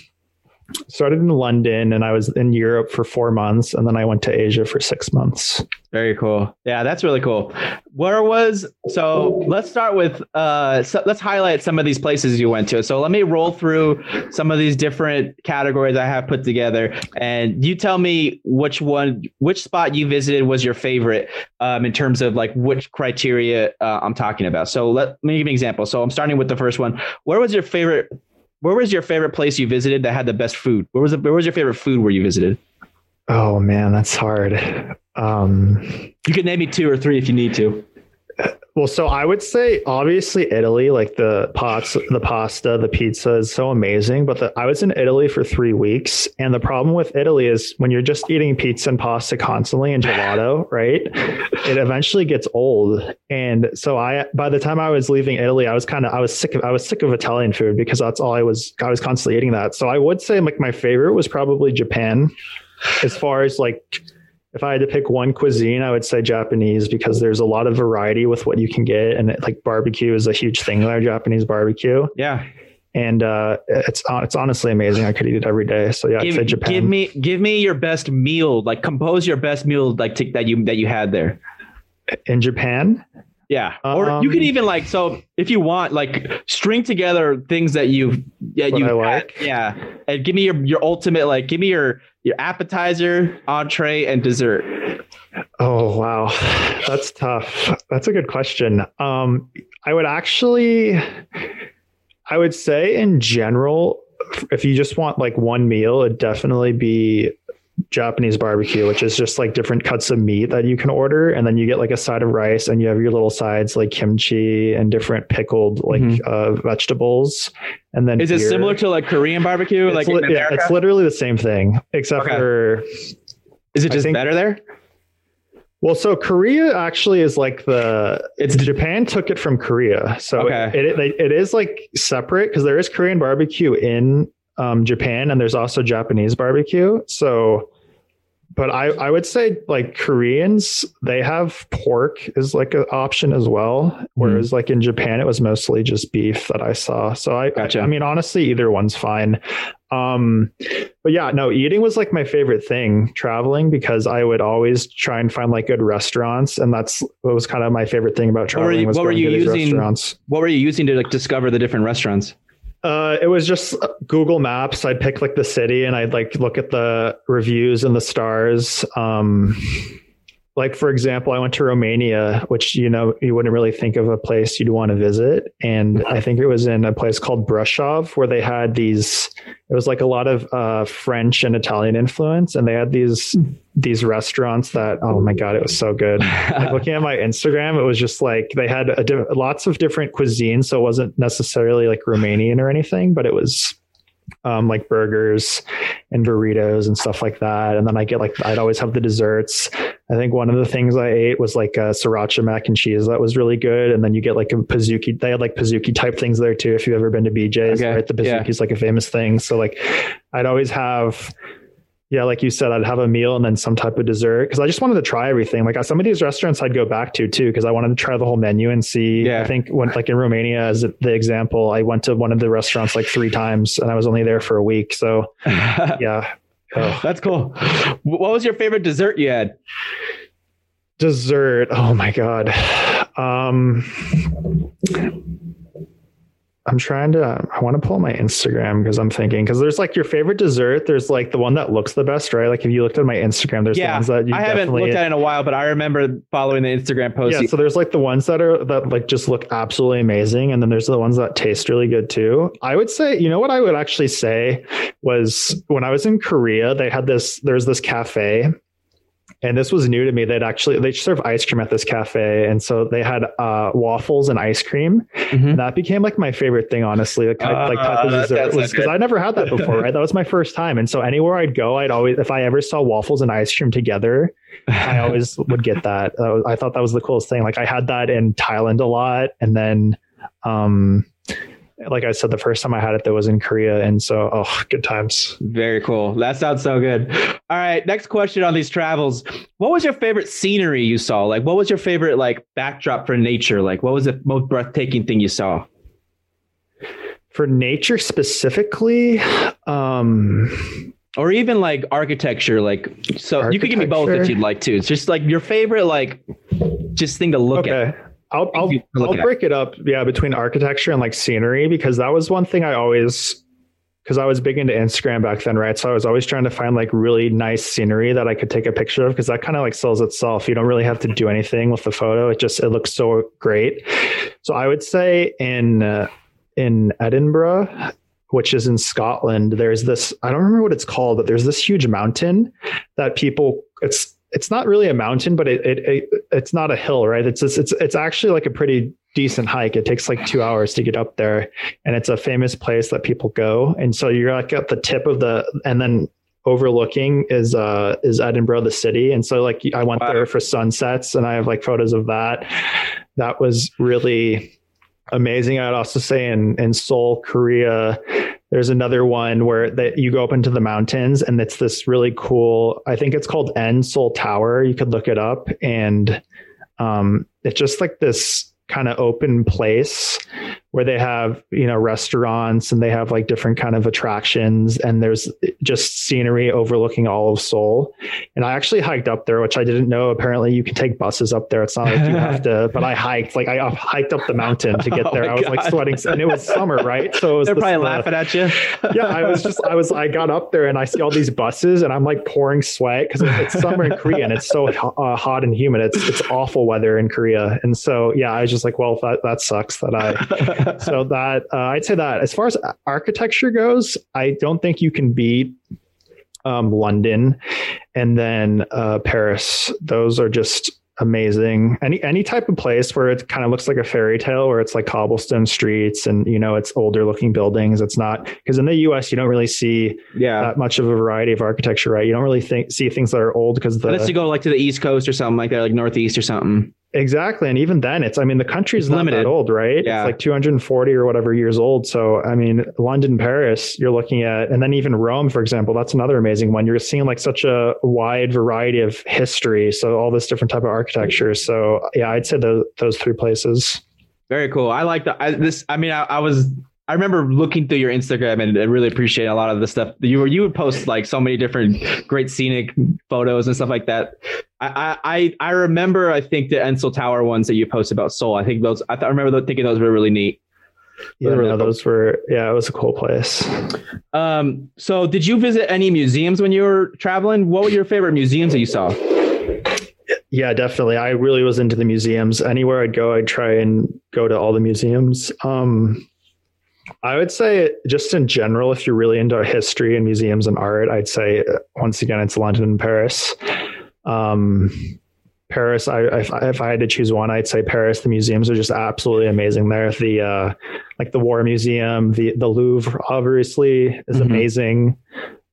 started in London and I was in Europe for four months and then I went to Asia for six months. Very cool. Yeah, that's really cool. Where was so let's start with uh so let's highlight some of these places you went to. So let me roll through some of these different categories I have put together and you tell me which one which spot you visited was your favorite um in terms of like which criteria uh, I'm talking about. So let, let me give you an example. So I'm starting with the first one. Where was your favorite where was your favorite place you visited that had the best food? Where was the, where was your favorite food where you visited? Oh man, that's hard. Um, you can name me two or three if you need to. Well, so I would say obviously Italy, like the pots, the pasta, the pizza is so amazing. But the, I was in Italy for three weeks, and the problem with Italy is when you're just eating pizza and pasta constantly and gelato, right? It eventually gets old. And so I, by the time I was leaving Italy, I was kind of, I was sick of, I was sick of Italian food because that's all I was, I was constantly eating that. So I would say like my favorite was probably Japan, as far as like if I had to pick one cuisine, I would say Japanese because there's a lot of variety with what you can get, and it, like barbecue is a huge thing there. Japanese barbecue, yeah, and uh, it's it's honestly amazing. I could eat it every day. So yeah, give, I'd say Japan. Give me give me your best meal, like compose your best meal, like t- that you that you had there in Japan. Yeah. Or um, you can even like so if you want like string together things that you've yeah you like. yeah and give me your your ultimate like give me your your appetizer, entree and dessert. Oh wow. That's tough. That's a good question. Um I would actually I would say in general if you just want like one meal, it'd definitely be Japanese barbecue, which is just like different cuts of meat that you can order. And then you get like a side of rice and you have your little sides like kimchi and different pickled like mm-hmm. uh, vegetables. And then is beer. it similar to like Korean barbecue? It's like li- yeah, it's literally the same thing, except okay. for. Is it just think, better there? Well, so Korea actually is like the it's Japan took it from Korea, so okay. it, it, it is like separate because there is Korean barbecue in um, Japan, and there's also Japanese barbecue. So, but I I would say like Koreans they have pork is like an option as well, whereas mm like in Japan it was mostly just beef that I saw. So I gotcha. I mean honestly either one's fine. Um, but yeah, no, eating was like my favorite thing traveling because I would always try and find like good restaurants, and that's what was kind of my favorite thing about traveling. What were you, what were you using? What were you using to like discover the different restaurants? Uh, it was just Google Maps. I'd pick like the city and I'd like look at the reviews and the stars. Um, like for example i went to romania which you know you wouldn't really think of a place you'd want to visit. And i think it was in a place called Brasov where they had these it was like a lot of uh, french and italian influence. And they had these these restaurants that oh my god it was so good. Like looking at my instagram it was just like they had a, lots of different cuisines. So it wasn't necessarily like romanian or anything but it was um, like burgers and burritos and stuff like that. And then I get like, I'd always have the desserts. I think one of the things I ate was like a sriracha mac and cheese. That was really good. And then you get like a pizookie. They had like pizookie type things there too. If you've ever been to BJ's, okay. right? The pizookie is yeah. like a famous thing. So like I'd always have yeah, like you said, I'd have a meal and then some type of dessert because I just wanted to try everything. Like some of these restaurants, I'd go back to too because I wanted to try the whole menu and see. Yeah. I think when like in Romania, as the example, I went to one of the restaurants like three times and I was only there for a week. So yeah, oh. that's cool. What was your favorite dessert you had? Dessert. Oh my god. Um, I'm trying to. I want to pull my Instagram because I'm thinking because there's like your favorite dessert. There's like the one that looks the best, right? Like if you looked at my Instagram, there's yeah, the ones that you I haven't looked at in a while, but I remember following the Instagram post. Yeah, so there's like the ones that are that like just look absolutely amazing, and then there's the ones that taste really good too. I would say, you know what I would actually say was when I was in Korea, they had this. There's this cafe and this was new to me. They'd actually they serve ice cream at this cafe, and so they had uh, waffles and ice cream. Mm-hmm. And that became like my favorite thing, honestly. Like, uh, like dessert was because I never had that before, right? That was my first time, and so anywhere I'd go, I'd always if I ever saw waffles and ice cream together, I always would get that. Uh, I thought that was the coolest thing. Like I had that in Thailand a lot, and then. um like I said, the first time I had it, that was in Korea. And so, oh, good times. Very cool. That sounds so good. All right. Next question on these travels. What was your favorite scenery you saw? Like, what was your favorite, like, backdrop for nature? Like, what was the most breathtaking thing you saw? For nature specifically, um, or even like architecture, like so you could give me both if you'd like to. It's just like your favorite, like just thing to look okay. at. I'll I'll, I'll break it up, yeah, between architecture and like scenery because that was one thing I always because I was big into Instagram back then, right? So I was always trying to find like really nice scenery that I could take a picture of because that kind of like sells itself. You don't really have to do anything with the photo; it just it looks so great. So I would say in uh, in Edinburgh, which is in Scotland, there's this I don't remember what it's called, but there's this huge mountain that people it's it's not really a mountain, but it, it, it it's not a hill, right? It's just, it's it's actually like a pretty decent hike. It takes like two hours to get up there, and it's a famous place that people go. And so you're like at the tip of the, and then overlooking is uh is Edinburgh, the city. And so like I went wow. there for sunsets, and I have like photos of that. That was really amazing. I'd also say in in Seoul, Korea there's another one where that you go up into the mountains and it's this really cool, I think it's called N Seoul Tower. You could look it up and um, it's just like this kind of open place where they have you know restaurants and they have like different kind of attractions and there's just scenery overlooking all of Seoul. And I actually hiked up there, which I didn't know. Apparently, you can take buses up there. It's not like you have to, but I hiked like I hiked up the mountain to get oh there. I was God. like sweating, and it was summer, right? So they're probably laughing at you. yeah, I was just I was I got up there and I see all these buses and I'm like pouring sweat because it's summer in Korea and it's so uh, hot and humid. It's it's awful weather in Korea, and so yeah, I was just like, well, that that sucks that I so that uh, I'd say that as far as architecture goes, I don't think you can beat um, London and then uh, Paris. Those are just amazing. Any any type of place where it kind of looks like a fairy tale, where it's like cobblestone streets and you know it's older looking buildings. It's not because in the U.S. you don't really see yeah. that much of a variety of architecture, right? You don't really think see things that are old because unless you go like to the East Coast or something like that, like Northeast or something. Exactly. And even then it's I mean the country's not limited. that old, right? Yeah. It's like 240 or whatever years old. So I mean London, Paris, you're looking at and then even Rome, for example, that's another amazing one. You're seeing like such a wide variety of history. So all this different type of architecture. Mm-hmm. So yeah, I'd say those those three places. Very cool. I like the I, this. I mean, I, I was I remember looking through your Instagram and I really appreciate a lot of the stuff you were you would post like so many different great scenic photos and stuff like that. I I I remember I think the Eiffel Tower ones that you posted about Seoul. I think those I, th- I remember thinking those were really neat. Yeah, really no, those were yeah, it was a cool place. Um, so did you visit any museums when you were traveling? What were your favorite museums that you saw? Yeah, definitely. I really was into the museums. Anywhere I'd go, I'd try and go to all the museums. Um, I would say, just in general, if you're really into history and museums and art, I'd say uh, once again it's London and Paris. Um, Paris, I, if, if, I had to choose one, I'd say Paris. The museums are just absolutely amazing there. The uh, like the War Museum, the the Louvre, obviously, is mm-hmm. amazing.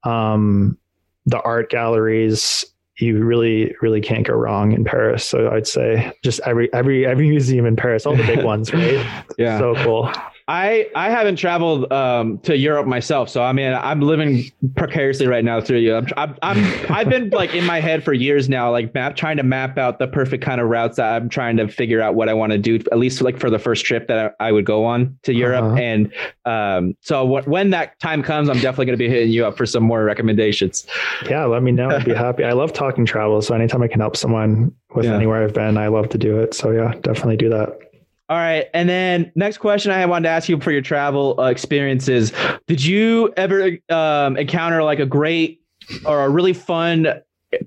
Um, the art galleries, you really really can't go wrong in Paris. So I'd say just every every every museum in Paris, all the big ones, right? yeah, so cool. I I haven't traveled um, to Europe myself, so I mean I'm living precariously right now through you. I'm, I'm, I'm I've been like in my head for years now, like map trying to map out the perfect kind of routes that I'm trying to figure out what I want to do, at least like for the first trip that I, I would go on to Europe. Uh-huh. And um, so what, when that time comes, I'm definitely going to be hitting you up for some more recommendations. Yeah, let me know. I'd be happy. I love talking travel, so anytime I can help someone with yeah. anywhere I've been, I love to do it. So yeah, definitely do that. All right. And then next question I wanted to ask you for your travel uh, experiences. Did you ever um, encounter like a great or a really fun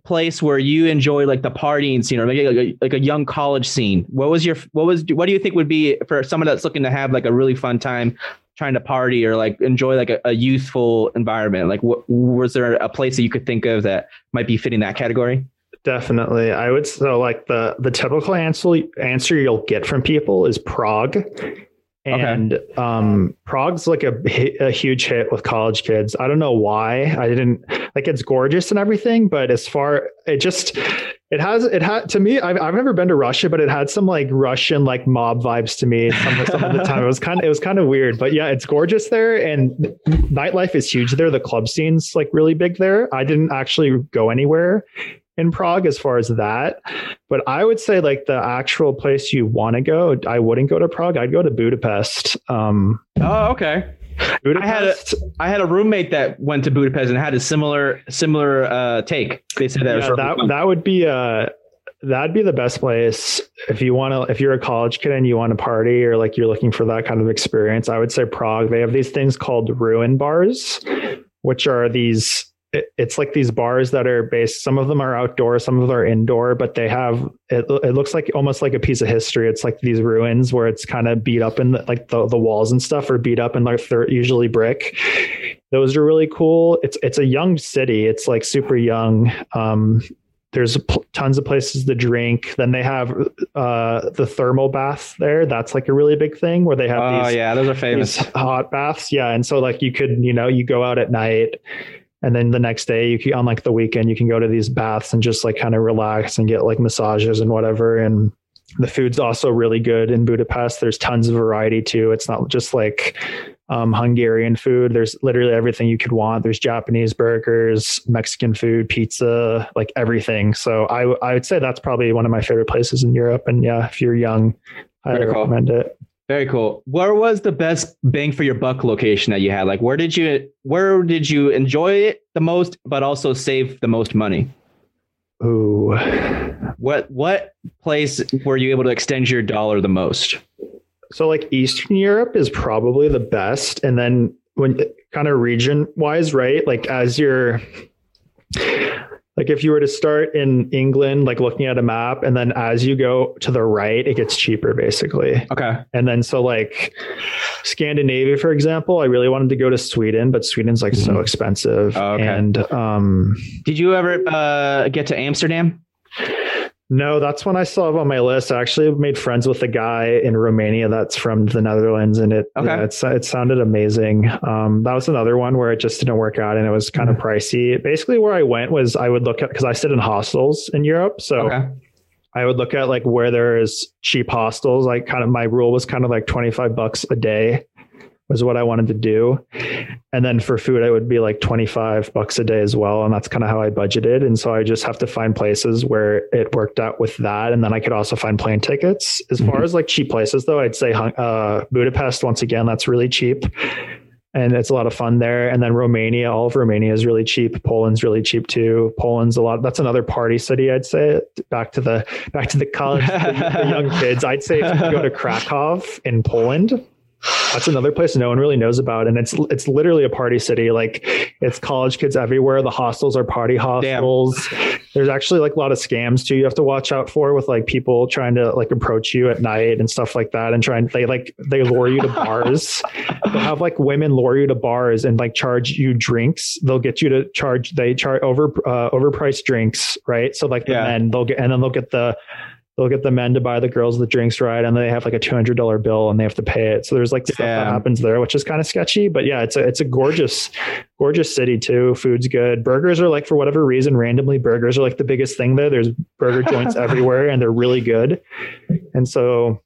place where you enjoy like the partying scene or maybe like a, like a young college scene? What was your, what was, what do you think would be for someone that's looking to have like a really fun time trying to party or like enjoy like a, a youthful environment? Like what, was there a place that you could think of that might be fitting that category? Definitely. I would so like the the typical answer answer you'll get from people is Prague. And okay. um, Prague's like a, a huge hit with college kids. I don't know why. I didn't like it's gorgeous and everything, but as far it just it has it had to me. I've I've never been to Russia, but it had some like Russian like mob vibes to me some, some of the time. It was kind of it was kind of weird, but yeah, it's gorgeous there, and nightlife is huge there. The club scene's like really big there. I didn't actually go anywhere in Prague as far as that. But I would say like the actual place you want to go, I wouldn't go to Prague. I'd go to Budapest. Um, oh, okay. Budapest. I had a I had a roommate that went to Budapest and had a similar similar uh, take. They said that yeah, that, that would be uh that'd be the best place if you want to if you're a college kid and you want to party or like you're looking for that kind of experience. I would say Prague. They have these things called ruin bars, which are these it, it's like these bars that are based some of them are outdoor some of them are indoor but they have it, it looks like almost like a piece of history it's like these ruins where it's kind of beat up and like the, the walls and stuff are beat up and like they're usually brick those are really cool it's it's a young city it's like super young um there's tons of places to drink. Then they have uh, the thermal bath there. That's like a really big thing where they have. Oh these, yeah, those are famous hot baths. Yeah, and so like you could you know you go out at night and then the next day you can on like the weekend you can go to these baths and just like kind of relax and get like massages and whatever. And the food's also really good in budapest. There's tons of variety too. It's not just like um, hungarian food. There's literally everything you could want. There's japanese burgers mexican food pizza like everything. So i, I would say that's probably one of my favorite places in europe. And yeah if you're young i recommend it very cool. Where was the best bang for your buck location that you had? Like, where did you where did you enjoy it the most, but also save the most money? Ooh, what what place were you able to extend your dollar the most? So, like Eastern Europe is probably the best, and then when kind of region wise, right? Like as you're like if you were to start in England, like looking at a map, and then as you go to the right, it gets cheaper basically. Okay. And then so like Scandinavia, for example, I really wanted to go to Sweden, but Sweden's like mm-hmm. so expensive. Oh, okay. And um did you ever uh get to Amsterdam? No, that's one I still have on my list. I actually made friends with a guy in Romania that's from the Netherlands, and it okay. yeah, it sounded amazing. Um, that was another one where it just didn't work out, and it was kind of mm-hmm. pricey. Basically, where I went was I would look at because I sit in hostels in Europe, so. Okay. I would look at like where there is cheap hostels. Like kind of my rule was kind of like 25 bucks a day was what I wanted to do. And then for food, I would be like 25 bucks a day as well. And that's kind of how I budgeted. And so I just have to find places where it worked out with that. And then I could also find plane tickets. As mm-hmm. far as like cheap places though, I'd say uh, Budapest, once again, that's really cheap. And it's a lot of fun there. And then Romania, all of Romania is really cheap. Poland's really cheap too. Poland's a lot. That's another party city, I'd say. Back to the back to the college, the, the young kids. I'd say if you go to Krakow in Poland, that's another place no one really knows about, and it's it's literally a party city. Like it's college kids everywhere. The hostels are party hostels. Damn. There's actually like a lot of scams too. You have to watch out for with like people trying to like approach you at night and stuff like that, and trying they like they lure you to bars. They'll have like women lure you to bars and like charge you drinks. They'll get you to charge. They charge over uh, overpriced drinks, right? So like the yeah. men, they'll get and then they'll get the they'll get the men to buy the girls the drinks right and they have like a $200 bill and they have to pay it. So there's like stuff that happens there which is kind of sketchy but yeah it's a it's a gorgeous gorgeous city too. Food's good. Burgers are like for whatever reason randomly burgers are like the biggest thing there. There's burger joints everywhere and they're really good. And so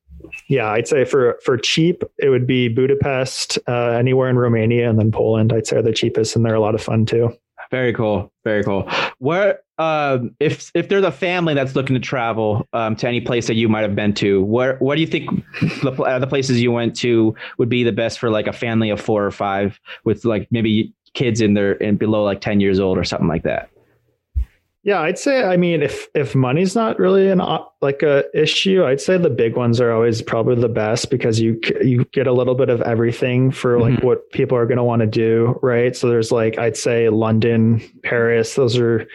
yeah i'd say for for cheap it would be budapest uh, anywhere in romania and then poland. I'd say are the cheapest and they're a lot of fun too. Very cool. Very cool. Where, um, if if there's a family that's looking to travel um, to any place that you might have been to, where where do you think the, uh, the places you went to would be the best for like a family of four or five with like maybe kids in their and below like ten years old or something like that? Yeah, I'd say. I mean, if if money's not really an like a issue, I'd say the big ones are always probably the best because you you get a little bit of everything for like mm-hmm. what people are going to want to do, right? So there's like I'd say London, Paris. Those are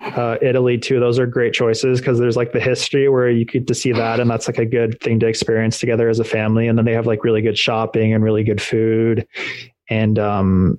uh, Italy too. Those are great choices because there's like the history where you get to see that, and that's like a good thing to experience together as a family. And then they have like really good shopping and really good food, and um,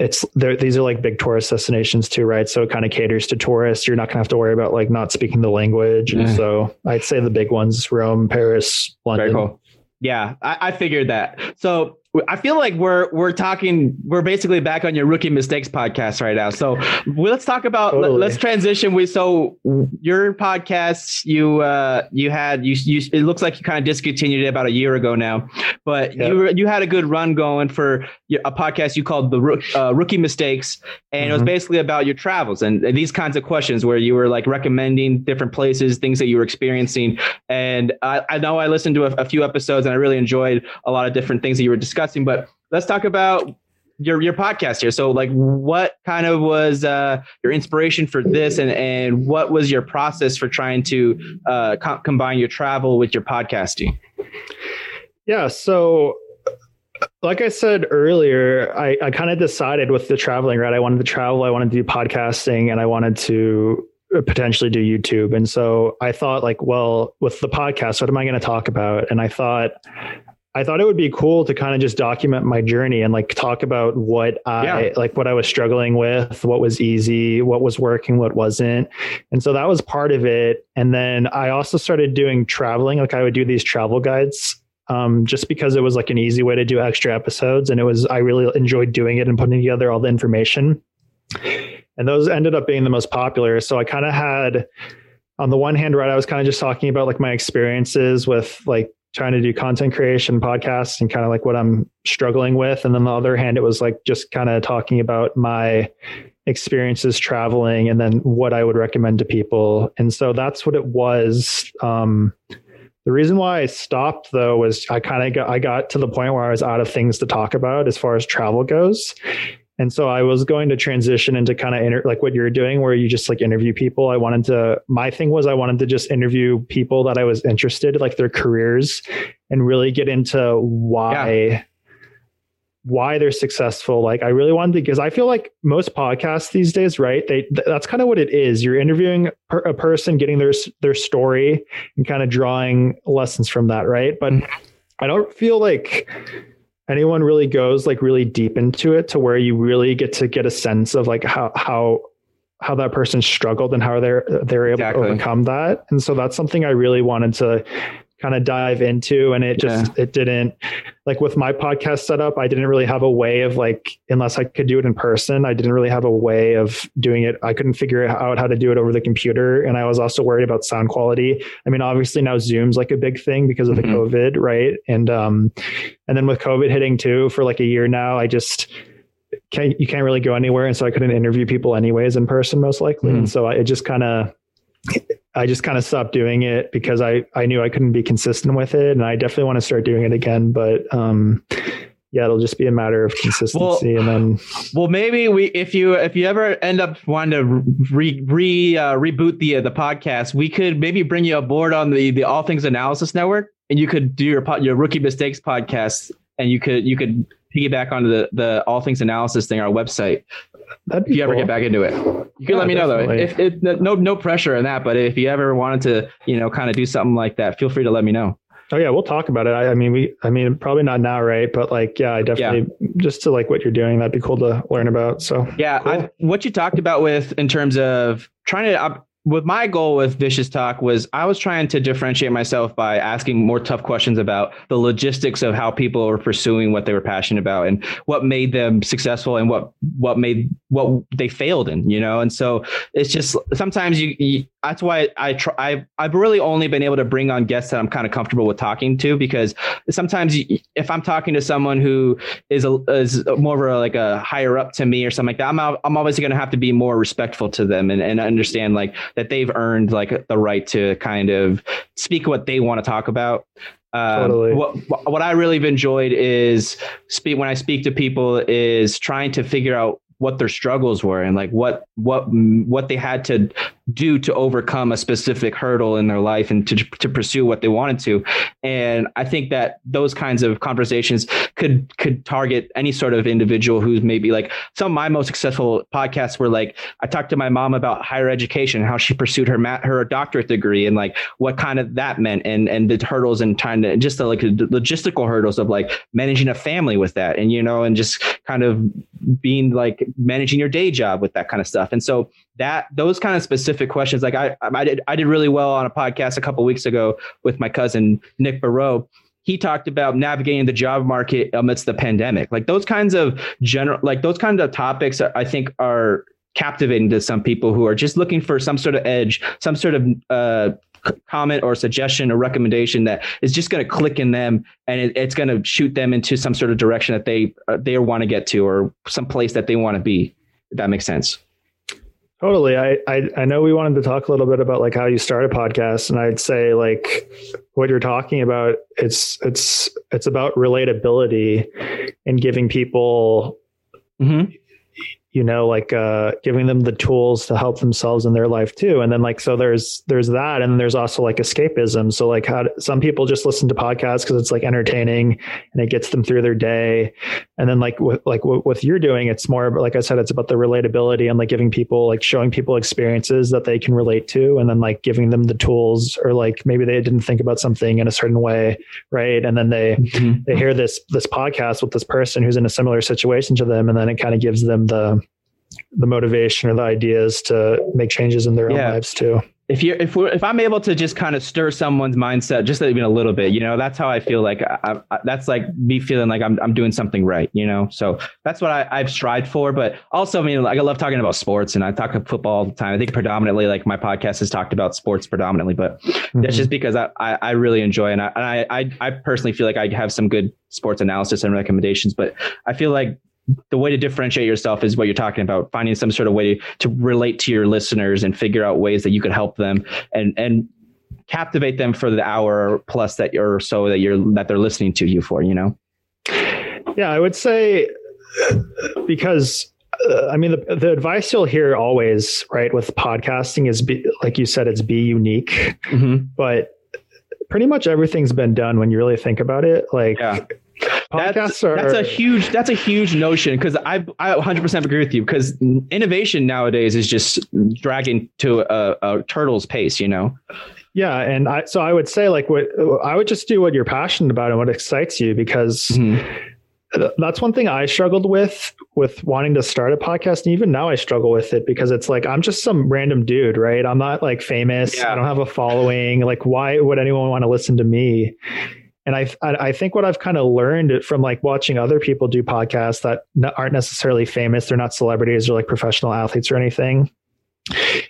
it's these are like big tourist destinations too, right? So it kind of caters to tourists. You're not gonna have to worry about like not speaking the language. And so I'd say the big ones: Rome, Paris, London. Cool. Yeah, I, I figured that. So I feel like we're we're talking we're basically back on your rookie mistakes podcast right now. So let's talk about totally. let, us transition. We so your podcast you uh you had you you it looks like you kind of discontinued it about a year ago now, but yep. you you had a good run going for a podcast you called the uh, rookie mistakes, and mm-hmm. it was mm-hmm. basically about your travels and, and, these kinds of questions where you were like recommending different places, things that you were experiencing. And I, I know I listened to a, a few episodes and I really enjoyed a lot of different things that you were discussing discussing, but let's talk about your your podcast here. So like what kind of was uh, your inspiration for this and and what was your process for trying to uh, co- combine your travel with your podcasting? Yeah, so like I said earlier, I, I kind of decided with the traveling, right? I wanted to travel, I wanted to do podcasting, and I wanted to potentially do YouTube. And so I thought like, well, with the podcast, what am I going to talk about? And I thought I thought it would be cool to kind of just document my journey and like talk about what I yeah. like what I was struggling with, what was easy, what was working, what wasn't. And so that was part of it. And then I also started doing traveling. Like I would do these travel guides um, just because it was like an easy way to do extra episodes. And it was, I really enjoyed doing it and putting together all the information. And those ended up being the most popular. So I kind of had, on the one hand, right, I was kind of just talking about like my experiences with like trying to do content creation podcasts and kind of like what I'm struggling with. And then the other hand, it was like just kind of talking about my experiences traveling and then what I would recommend to people. And so that's what it was. Um, the reason why I stopped though was I kind of got I got to the point where I was out of things to talk about as far as travel goes. And so I was going to transition into kind of inter- like what you're doing, where you just like interview people. I wanted to, my thing was I wanted to just interview people that I was interested, like their careers, and really get into why. Yeah. why they're successful like i really wanted to because i feel like most podcasts these days right they that's kind of what it is you're interviewing a person getting their their story and kind of drawing lessons from that right but mm-hmm. i don't feel like anyone really goes like really deep into it to where you really get to get a sense of like how how how that person struggled and how they're they're able exactly. to overcome that and so that's something i really wanted to kind of dive into and it just yeah. it didn't like with my podcast setup i didn't really have a way of like unless i could do it in person i didn't really have a way of doing it i couldn't figure out how to do it over the computer and i was also worried about sound quality i mean obviously now zoom's like a big thing because of mm-hmm. the covid right and um and then with covid hitting too for like a year now i just can't you can't really go anywhere and so i couldn't interview people anyways in person most likely mm. and so I, it just kind of I just kind of stopped doing it because I, I knew I couldn't be consistent with it. And I definitely want to start doing it again. But um, yeah, it'll just be a matter of consistency. Well, and then, well, maybe we, if you, if you ever end up wanting to re, re uh, reboot the, uh, the podcast, we could maybe bring you aboard on the, the All Things Analysis Network and you could do your, your rookie mistakes podcast and you could, you could piggyback onto the, the All Things Analysis thing, our website. That'd if you cool. ever get back into it, you can yeah, let me definitely. know though. If, if no no pressure in that, but if you ever wanted to, you know, kind of do something like that, feel free to let me know. Oh yeah, we'll talk about it. I, I, mean, we, I mean, probably not now, right? But like, yeah, I definitely yeah. just to like what you're doing, that'd be cool to learn about. So yeah, cool. I, what you talked about with in terms of trying to with my goal with Vicious Talk was I was trying to differentiate myself by asking more tough questions about the logistics of how people were pursuing what they were passionate about and what made them successful and what what made what they failed in, you know. And so it's just sometimes you, you that's why I try. I've, I've really only been able to bring on guests that I'm kind of comfortable with talking to because sometimes if I'm talking to someone who is a, is more of a, like a higher up to me or something like that, I'm I'm obviously going to have to be more respectful to them and, and understand like that they've earned like the right to kind of speak what they want to talk about. Um, totally. What what I really have enjoyed is speak when I speak to people is trying to figure out what their struggles were and like what what mm, what they had to do to overcome a specific hurdle in their life and to to pursue what they wanted to. And i think that those kinds of conversations could could target any sort of individual who's maybe like some of my most successful podcasts were like i talked to my mom about higher education how she pursued her mat, her doctorate degree and like what kind of that meant and and the hurdles and trying to just the like the logistical hurdles of like managing a family with that and you know and just kind of being like managing your day job with that kind of stuff. And so that those kind of specific questions, like I I did I did really well on a podcast a couple weeks ago with my cousin Nick Barreau. He talked about navigating the job market amidst the pandemic. Like those kinds of general, like those kinds of topics, I think are captivating to some people who are just looking for some sort of edge, some sort of uh, comment or suggestion or recommendation that is just going to click in them and it, it's going to shoot them into some sort of direction that they uh, they want to get to or some place that they want to be if that makes sense. Totally. I, I i know we wanted to talk a little bit about like how you start a podcast and i'd say like what you're talking about it's it's it's about relatability and giving people mm-hmm you know like uh giving them the tools to help themselves in their life too. And then like so there's there's that. And there's also like escapism. So like how some people just listen to podcasts because it's like entertaining and it gets them through their day. And then like with like what, what you're doing it's more like i said it's about the relatability and like giving people like showing people experiences that they can relate to and then like giving them the tools or like maybe they didn't think about something in a certain way right? And then they mm-hmm. they hear this this podcast with this person who's in a similar situation to them and then it kind of gives them the the motivation or the ideas to make changes in their yeah. own lives too. If you if we if I'm able to just kind of stir someone's mindset just even a little bit, you know, that's how I feel like I, I, that's like me feeling like I'm I'm doing something right, you know. So that's what I, I've strived for. But also, I mean, like I love talking about sports, and I talk about football all the time. I think predominantly, like my podcast has talked about sports predominantly, but mm-hmm. that's just because I, I, I really enjoy and I, and I I I personally feel like I have some good sports analysis and recommendations. But I feel like the way to differentiate yourself is what you're talking about finding some sort of way to relate to your listeners and figure out ways that you could help them and and captivate them for the hour plus that you're so that you're that they're listening to you for you know? Yeah i would say because uh, i mean the, the advice you'll hear always right with podcasting is be, like you said it's be unique. Mm-hmm. but pretty much everything's been done when you really think about it. Like yeah Podcasts that's, are that's a huge that's a huge notion because I I 100% agree with you because innovation nowadays is just dragging to a, a turtle's pace, you know. Yeah, and I so I would say like what I would just do what you're passionate about and what excites you because mm-hmm. that's one thing I struggled with with wanting to start a podcast. And even now I struggle with it because it's like I'm just some random dude, right? I'm not like famous. Yeah. I don't have a following. Like, why would anyone want to listen to me? And I, I think what I've kind of learned from like watching other people do podcasts that aren't necessarily famous, they're not celebrities or like professional athletes or anything.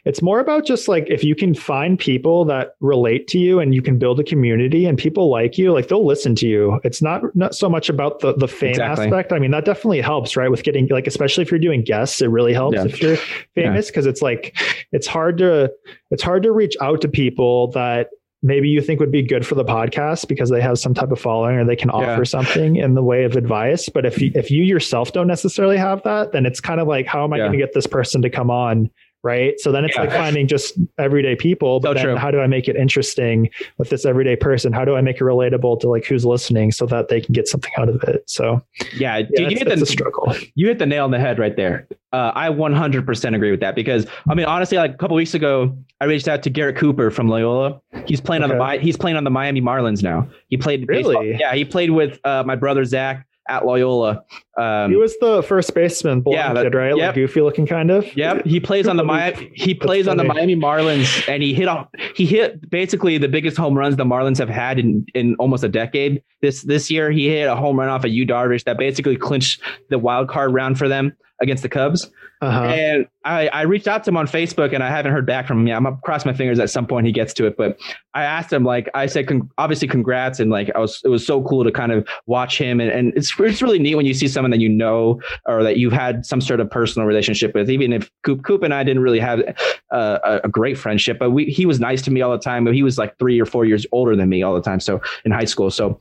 It's more about just like if you can find people that relate to you and you can build a community and people like you, like they'll listen to you. It's not not so much about the the fame exactly. aspect. I mean, that definitely helps, right? With getting like especially if you're doing guests, it really helps yeah. if you're famous because yeah. it's like it's hard to it's hard to reach out to people that maybe you think would be good for the podcast because they have some type of following or they can offer yeah. something in the way of advice. But if you, if you yourself don't necessarily have that, then it's kind of like, how am I yeah. going to get this person to come on right? So then it's yeah. like finding just everyday people, but so then how do I make it interesting with this everyday person? How do I make it relatable to like who's listening so that they can get something out of it? So yeah, yeah dude, you hit the struggle. You hit the nail on the head right there. Uh, I 100% agree with that because I mean honestly, like a couple weeks ago, I reached out to Garrett Cooper from Loyola. He's playing okay. on the he's playing on the Miami Marlins now. He played really, baseball. yeah, he played with uh, my brother Zach at Loyola. Um, he was the first baseman, blonde yeah, that, kid, right? Yep. Like goofy looking, kind of. Yep. He plays on the Miami. He plays on the Miami Marlins, and he hit off. He hit basically the biggest home runs the Marlins have had in in almost a decade. This this year, he hit a home run off of Yu Darvish that basically clinched the wild card round for them against the Cubs. Uh-huh. And I, I reached out to him on Facebook and I haven't heard back from him yet. I'm cross my fingers at some point he gets to it. But I asked him, like, I said, con- obviously, congrats. And like, I was, it was so cool to kind of watch him. And, and it's, it's really neat when you see someone that you know or that you've had some sort of personal relationship with, even if Coop, Coop and I didn't really have uh, a, a great friendship, but we, he was nice to me all the time. He was like three or four years older than me all the time. So in high school. So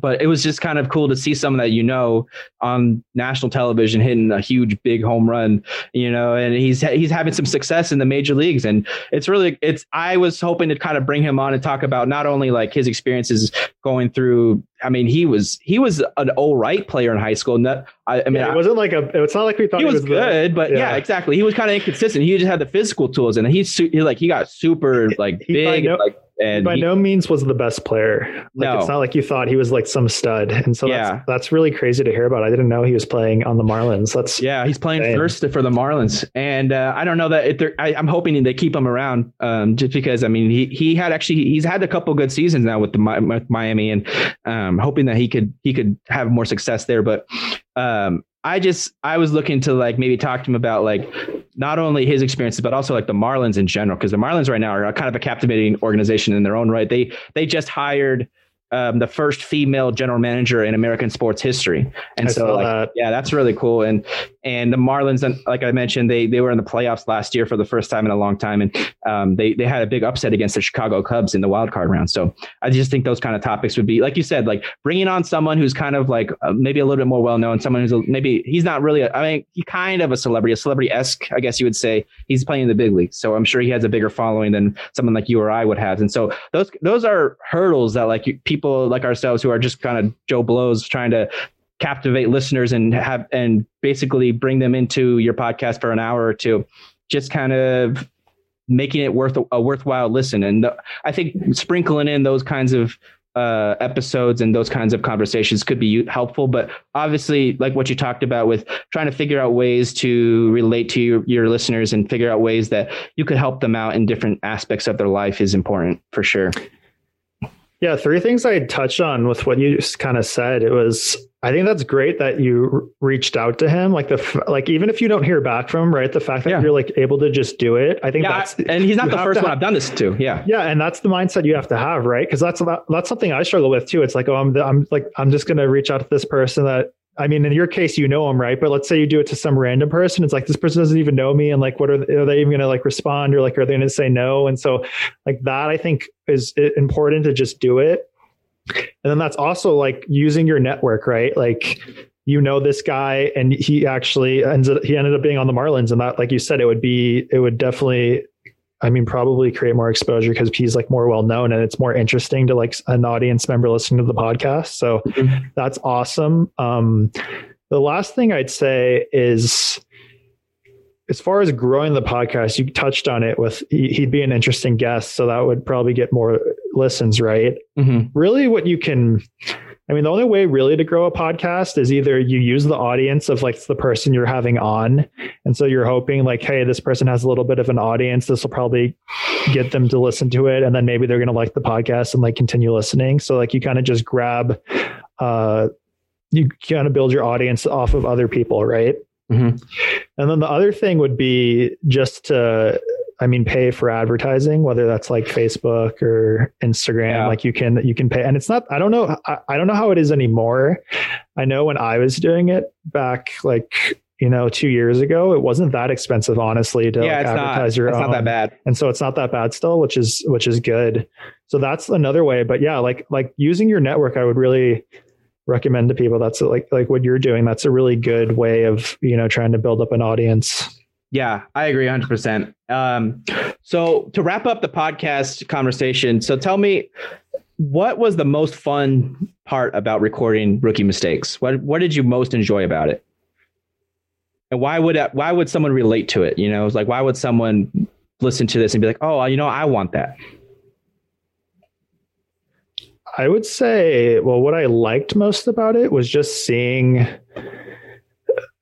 but it was just kind of cool to see someone that you know on national television hitting a huge big home run you know and he's he's having some success in the major leagues and it's really it's i was hoping to kind of bring him on and talk about not only like his experiences going through I mean, he was he was an all right player in high school. Not, I, I mean, yeah, it wasn't like a. It's not like we thought he was, was good, the, but yeah. yeah. exactly. He was kind of inconsistent. He just had the physical tools, and he's he, like he got super like he big, like and by he, no means was the best player. Like no. it's not like you thought he was like some stud. And so yeah. that's that's really crazy to hear about. I didn't know he was playing on the Marlins. That's yeah, he's playing insane. first for the Marlins. And uh, I don't know that if I, am hoping they keep him around um, just because I mean he he had actually he's had a couple good seasons now with the with Miami and um, hoping that he could he could have more success there. But um, I just I was looking to like maybe talk to him about like not only his experiences but also like the Marlins in general because the Marlins right now are kind of a captivating organization in their own right. They they just hired um, the first female general manager in American sports history. And I so, like, that. yeah, that's really cool. And and the Marlins, like I mentioned, they they were in the playoffs last year for the first time in a long time, and um, they they had a big upset against the Chicago Cubs in the wild card round. So I just think those kind of topics would be, like you said, like bringing on someone who's kind of like uh, maybe a little bit more well known, someone who's a, maybe he's not really, a, I mean, he kind of a celebrity, a celebrity esque, I guess you would say. He's playing in the big league, so I'm sure he has a bigger following than someone like you or I would have. And so those those are hurdles that like people like ourselves who are just kind of Joe blows trying to captivate listeners and have and basically bring them into your podcast for an hour or two just kind of making it worth a, a worthwhile listen and the, i think sprinkling in those kinds of uh, episodes and those kinds of conversations could be helpful. But obviously, like what you talked about with trying to figure out ways to relate to your, your listeners and figure out ways that you could help them out in different aspects of their life is important for sure. Yeah, three things I touched on with what you just kind of said. It was I think that's great that you reached out to him. Like the like even if you don't hear back from him, right? The fact that yeah. you're like able to just do it. I think yeah, that's and he's not the first one I've done this to. Yeah, yeah, and that's the mindset you have to have, right? Because that's that's something I struggle with too. It's like oh, I'm I'm like I'm just gonna reach out to this person that I mean, in your case, you know them, right? But let's say you do it to some random person. It's like this person doesn't even know me, and like, what are they, are they even going to like respond, or like, are they going to say no? And so, like that, I think is important to just do it. And then that's also like using your network, right? Like, you know this guy, and he actually ends up, he ended up being on the Marlins, and that, like you said, it would be it would definitely I mean, probably create more exposure because he's like more well known and it's more interesting to like an audience member listening to the podcast. So mm-hmm. that's awesome. Um, the last thing I'd say is as far as growing the podcast, you touched on it with he'd be an interesting guest. So that would probably get more listens, right? Mm-hmm. Really, what you can I mean, the only way really to grow a podcast is either you use the audience of like the person you're having on. And so you're hoping like, hey, this person has a little bit of an audience. This will probably get them to listen to it. And then maybe they're going to like the podcast and like continue listening. So like you kind of just grab, uh, you kind of build your audience off of other people, right? Mm-hmm. And then the other thing would be just to, I mean, pay for advertising, whether that's like Facebook or Instagram. Yeah. Like you can you can pay, and it's not. I don't know. I, I don't know how it is anymore. I know when I was doing it back, like you know, two years ago, it wasn't that expensive, honestly, to yeah, like, advertise not, your it's own. not that bad. And so it's not that bad still, which is which is good. So that's another way. But yeah, like like using your network, I would really recommend to people. That's like like what you're doing. That's a really good way of you know trying to build up an audience. Yeah, I agree 100%. Um, so to wrap up the podcast conversation, so tell me what was the most fun part about recording rookie mistakes? What what did you most enjoy about it? And why would why would someone relate to it? You know, it's like why would someone listen to this and be like, "Oh, you know, I want that." I would say, well, what I liked most about it was just seeing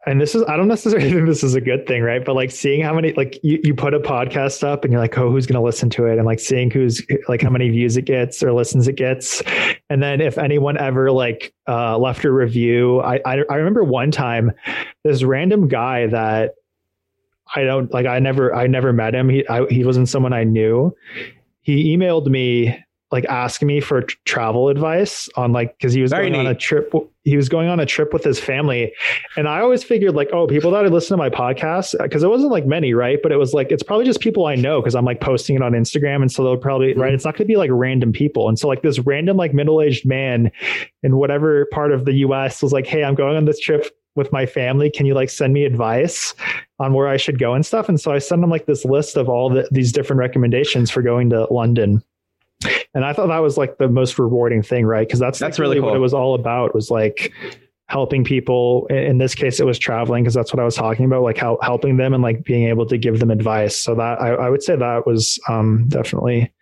and this is I don't necessarily think this is a good thing, right? But like seeing how many like you, you put a podcast up and you're like, oh, who's gonna listen to it? And like seeing who's like how many views it gets or listens it gets. And then if anyone ever like uh left a review, I I, I remember one time this random guy that I don't like I never I never met him. He I, he wasn't someone I knew. He emailed me like asking me for travel advice on like because he was Very going neat. on a trip he was going on a trip with his family. And i always figured like oh people that would listen to my podcast because it wasn't like many right? But it was like it's probably just people i know because i'm like posting it on instagram and so they'll probably mm-hmm. right it's not going to be like random people. And so like this random like middle-aged man in whatever part of the us was like hey i'm going on this trip with my family. Can you like send me advice on where i should go and stuff? And so i sent him like this list of all the, these different recommendations for going to london and I thought that was like the most rewarding thing, right? Because that's that's really, cool. what it was all about. Was like helping people. In this case, it was traveling because that's what I was talking about, like how helping them and like being able to give them advice. So that I, I would say that was um, definitely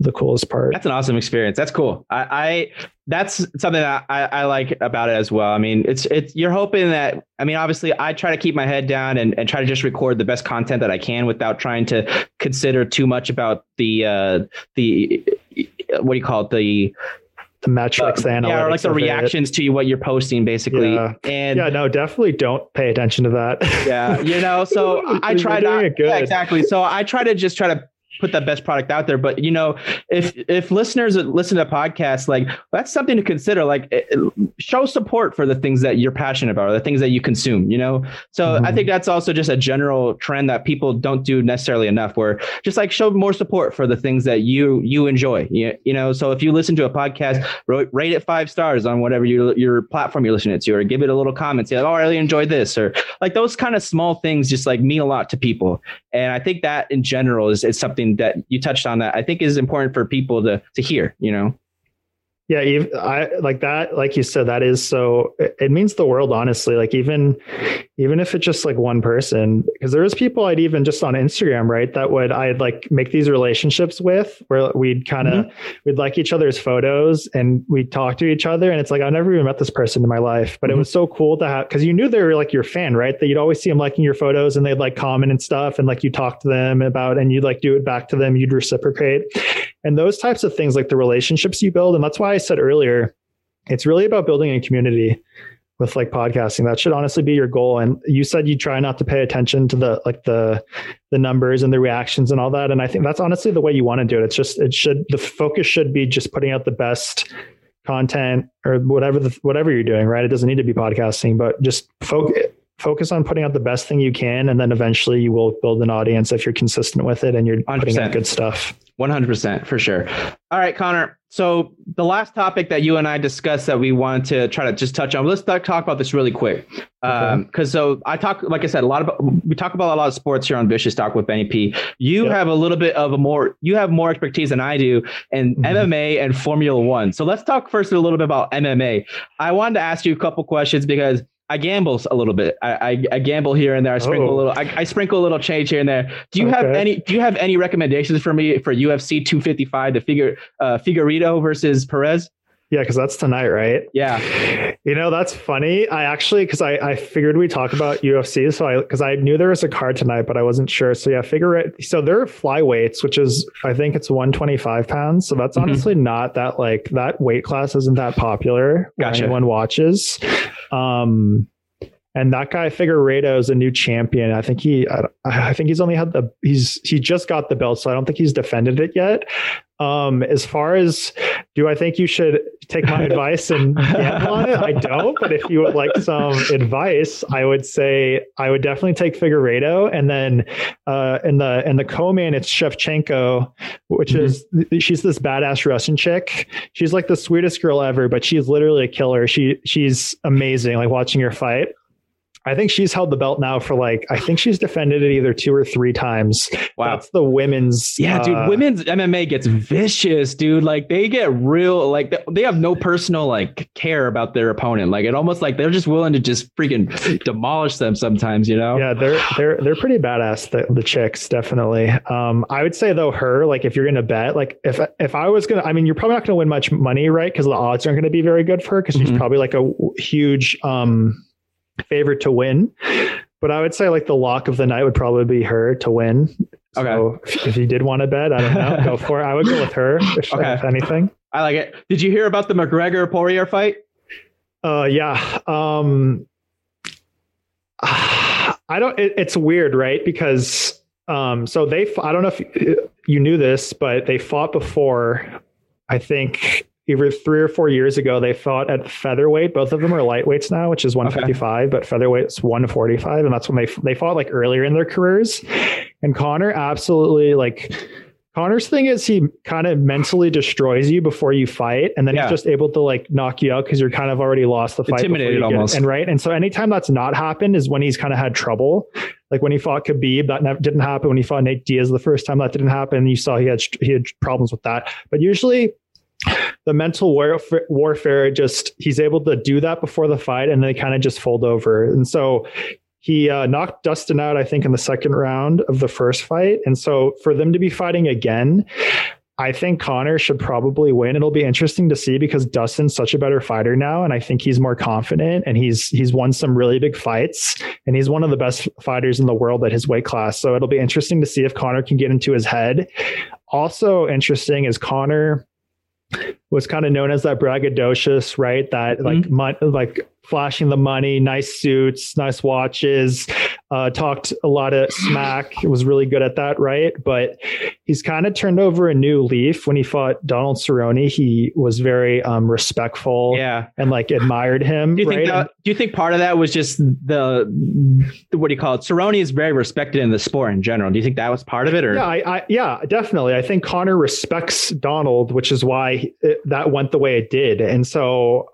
the coolest part. That's an awesome experience. That's cool. I, I that's something that I, I, like about it as well. I mean, it's it's you're hoping that I mean, obviously I try to keep my head down and, and try to just record the best content that I can without trying to consider too much about the uh the what do you call it? The the metrics, uh, the yeah, or like the reactions it. to what you're posting, basically. Yeah. And yeah, no, definitely don't pay attention to that. yeah, you know, so I try to yeah, exactly. So I try to just try to put that best product out there. But you know, if if listeners listen to podcasts, like that's something to consider. Like show support for the things that you're passionate about, or the things that you consume. You know, so mm-hmm. I think that's also just a general trend that people don't do necessarily enough. Where just like show more support for the things that you you enjoy. You, you know, so if you listen to a podcast, rate it five stars on whatever your your platform you're listening to, or give it a little comment. Say, like, oh, I really enjoyed this, or like those kind of small things just like mean a lot to people. And I think that in general is, is something that you touched on that I think is important for people to to hear, you know. Yeah, I like that. Like you said, that is so. It means the world, honestly. Like even, even if it's just like one person, because there was people I'd even just on Instagram, right? That would I'd like make these relationships with, where we'd kind of mm-hmm. we'd like each other's photos and we'd talk to each other, and it's like I never even met this person in my life, but mm-hmm. it was so cool to have because you knew they were like your fan, right? That you'd always see them liking your photos, and they'd like comment and stuff, and like you talk to them about, and you'd like do it back to them, you'd reciprocate, and those types of things, like the relationships you build, and that's why I said earlier, it's really about building a community with like podcasting. That should honestly be your goal. And you said you try not to pay attention to the like the the numbers and the reactions and all that. And I think that's honestly the way you want to do it. It's just it should the focus should be just putting out the best content or whatever the whatever you're doing, right? It doesn't need to be podcasting, but just focus focus on putting out the best thing you can and then eventually you will build an audience if you're consistent with it and you're 100%. putting out good stuff 100% for sure. All right connor so the last topic that you and i discussed that we wanted to try to just touch on let's talk about this really quick. Because um, so i talk like i said a lot of we talk about a lot of sports here on vicious talk with benny p. You yep. have a little bit of a more you have more expertise than i do in mm-hmm. mma and formula one. So let's talk first a little bit about mma i wanted to ask you a couple questions because I gamble a little bit. I, I, I gamble here and there. I sprinkle oh. a little. I, I, sprinkle a little change here and there. Do you okay. have any? Do you have any recommendations for me for UFC 255, the figure uh, Figueiredo versus Perez? Yeah, because that's tonight, right? Yeah. You know, that's funny. I actually, because I, I figured we talk about UFC, so I because I knew there was a card tonight, but I wasn't sure. So yeah, figure it. So they're flyweights, which is I think it's 125 pounds. So that's mm-hmm. honestly not that like that weight class isn't that popular. Gotcha. Anyone watches. Um, and that guy Figueiredo is a new champion. I think he, I, I, think he's only had the, he's, he just got the belt. So I don't think he's defended it yet. Um, as far as, do I think you should take my advice and gamble on it? I don't, but if you would like some advice, I would say I would definitely take Figueiredo. And then, uh, in the, in the co-main, it's Shevchenko, which mm-hmm. is, she's this badass Russian chick. She's like the sweetest girl ever, but she's literally a killer. She, she's amazing. Like watching her fight. I think she's held the belt now for like I think she's defended it either two or three times. Wow, that's the women's. Yeah, uh, dude, women's MMA gets vicious, dude. Like they get real, like they have no personal like care about their opponent. Like it almost like they're just willing to just freaking demolish them sometimes. You know? Yeah, they're they're they're pretty badass. The, the chicks definitely. Um, I would say though, her like if you're gonna bet, like if if I was gonna, I mean, you're probably not gonna win much money, right? Because the odds aren't gonna be very good for her because mm-hmm. she's probably like a huge um favorite to win. But I would say like the lock of the night would probably be her to win. Okay. So if, you did want to bet, I don't know, go for it. I would go with her if, okay. if anything. I like it. Did you hear about the McGregor Poirier fight? Uh, yeah. Um, I don't. It, it's weird, right? Because um, so they. I don't know if you knew this, but they fought before. I think either three or four years ago, they fought at featherweight. Both of them are lightweights now, which is 155, okay. but featherweight's 145. And that's when they, they fought like earlier in their careers. And Conor absolutely like, Conor's thing is he kind of mentally destroys you before you fight, and then yeah. he's just able to like knock you out because you're kind of already lost the fight. Intimidated almost. And right, and so anytime that's not happened is when he's kind of had trouble. Like when he fought Khabib, that never, didn't happen. When he fought Nate Diaz the first time, that didn't happen. You saw he had he had problems with that. But usually the mental warfare, warfare just he's able to do that before the fight and they kind of just fold over and so he uh, knocked dustin out i think in the second round of the first fight and so for them to be fighting again I think Conor should probably win. It'll be interesting to see because Dustin's such a better fighter now, and I think he's more confident and he's he's won some really big fights, and he's one of the best fighters in the world at his weight class. So it'll be interesting to see if Conor can get into his head. Also interesting is Conor was kind of known as that braggadocious, right? That mm-hmm. like like flashing the money, nice suits, nice watches, uh, talked a lot of smack. was really good at that, right? But he's kind of turned over a new leaf when he fought Donald Cerrone. He was very um, respectful, yeah, and like admired him. Do you right? think that, do you think part of that was just the what do you call it? Cerrone is very respected in the sport in general. Do you think that was part of it, or yeah, I, I yeah, definitely. I think Conor respects Donald, which is why it, that went the way it did, and so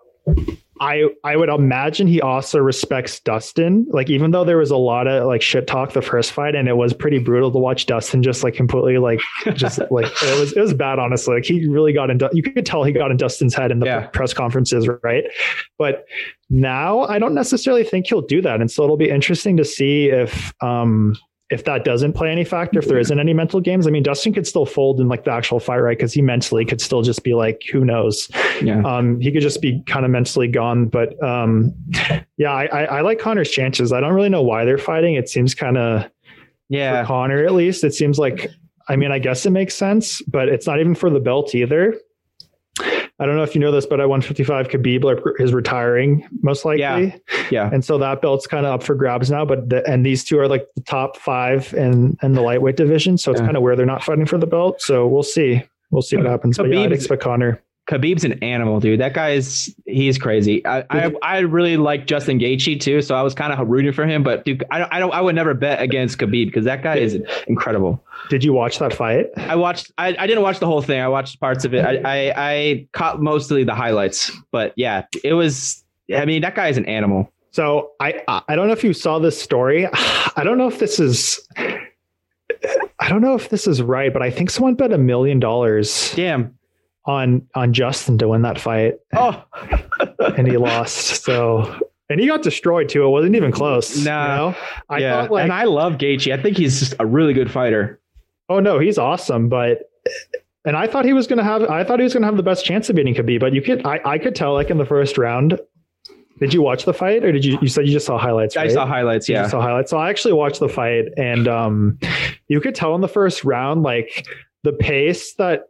I I would imagine he also respects Dustin. Like even though there was a lot of like shit talk the first fight and it was pretty brutal to watch Dustin just like completely like just like it was it was bad honestly. Like he really got in you could tell he got in Dustin's head in the yeah. press conferences, right? But now I don't necessarily think he'll do that. And so it'll be interesting to see if um if that doesn't play any factor, if there isn't any mental games, I mean, Dustin could still fold in like the actual fight, right? Because he mentally could still just be like, who knows? Yeah. Um, he could just be kind of mentally gone. But um, yeah, I, I, I like Conor's chances. I don't really know why they're fighting. It seems kind of yeah, Conor at least. It seems like I mean, I guess it makes sense, but it's not even for the belt either. I don't know if you know this, but at 155, Khabib is retiring most likely. Yeah. yeah. And so that belt's kind of up for grabs now. But the, and these two are like the top five in in the lightweight division, so it's yeah. kind of where they're not fighting for the belt. So we'll see. We'll see what happens. Khabib, but yeah, I'd expect Conor. Khabib's an animal, dude. That guy is he's crazy. I I, I really like Justin Gaethje too, so I was kind of rooting for him. But dude, I I don't I would never bet against Khabib because that guy is incredible. Did you watch that fight? I watched. I, I didn't watch the whole thing. I watched parts of it. I, I I caught mostly the highlights. But yeah, it was. I mean, that guy is an animal. So I I don't know if you saw this story. I don't know if this is. I don't know if this is right, but I think someone bet a million dollars. Damn on on Justin to win that fight. Oh, and he lost. So and he got destroyed too. It wasn't even close. No, you know? I yeah. thought like, and I love Gaethje. I think he's just a really good fighter. Oh no, he's awesome. But and I thought he was going to have. I thought he was going to have the best chance of beating Khabib, but you could. I, I could tell like in the first round. Did you watch the fight, or did you? You said you just saw highlights. Right? I saw highlights. Yeah, saw highlights. So I actually watched the fight, and um, you could tell in the first round, like the pace that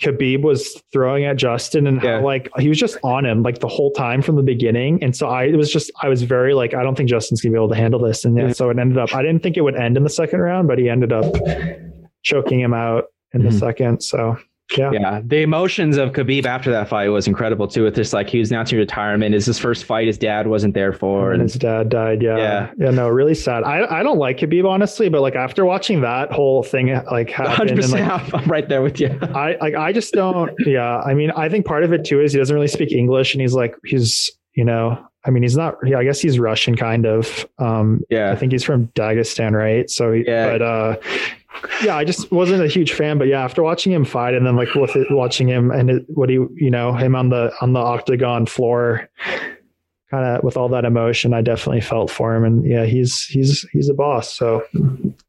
Khabib was throwing at Justin and yeah. how like he was just on him like the whole time from the beginning. And so I it was just I was very like I don't think Justin's gonna be able to handle this. And yeah, mm-hmm. so it ended up I didn't think it would end in the second round, but he ended up choking him out in mm-hmm. the second. So yeah. Yeah. The emotions of Khabib after that fight was incredible too. With this, like he was announcing retirement. Is his first fight his dad wasn't there for. And, and his dad died. Yeah. Yeah. Yeah. No, really sad. I, I don't like Khabib honestly, but like after watching that whole thing like happen, 100% like, I'm right there with you. I like I just don't. Yeah. I mean, I think part of it too is he doesn't really speak English, and he's like he's you know I mean, he's not. Yeah, I guess he's Russian, kind of. Um, yeah, I think he's from Dagestan, right? So, yeah. but uh, yeah, I just wasn't a huge fan, but yeah, after watching him fight and then like with it, watching him and it, what he, you know, him on the on the octagon floor, kind of with all that emotion, I definitely felt for him. And yeah, he's he's he's a boss. So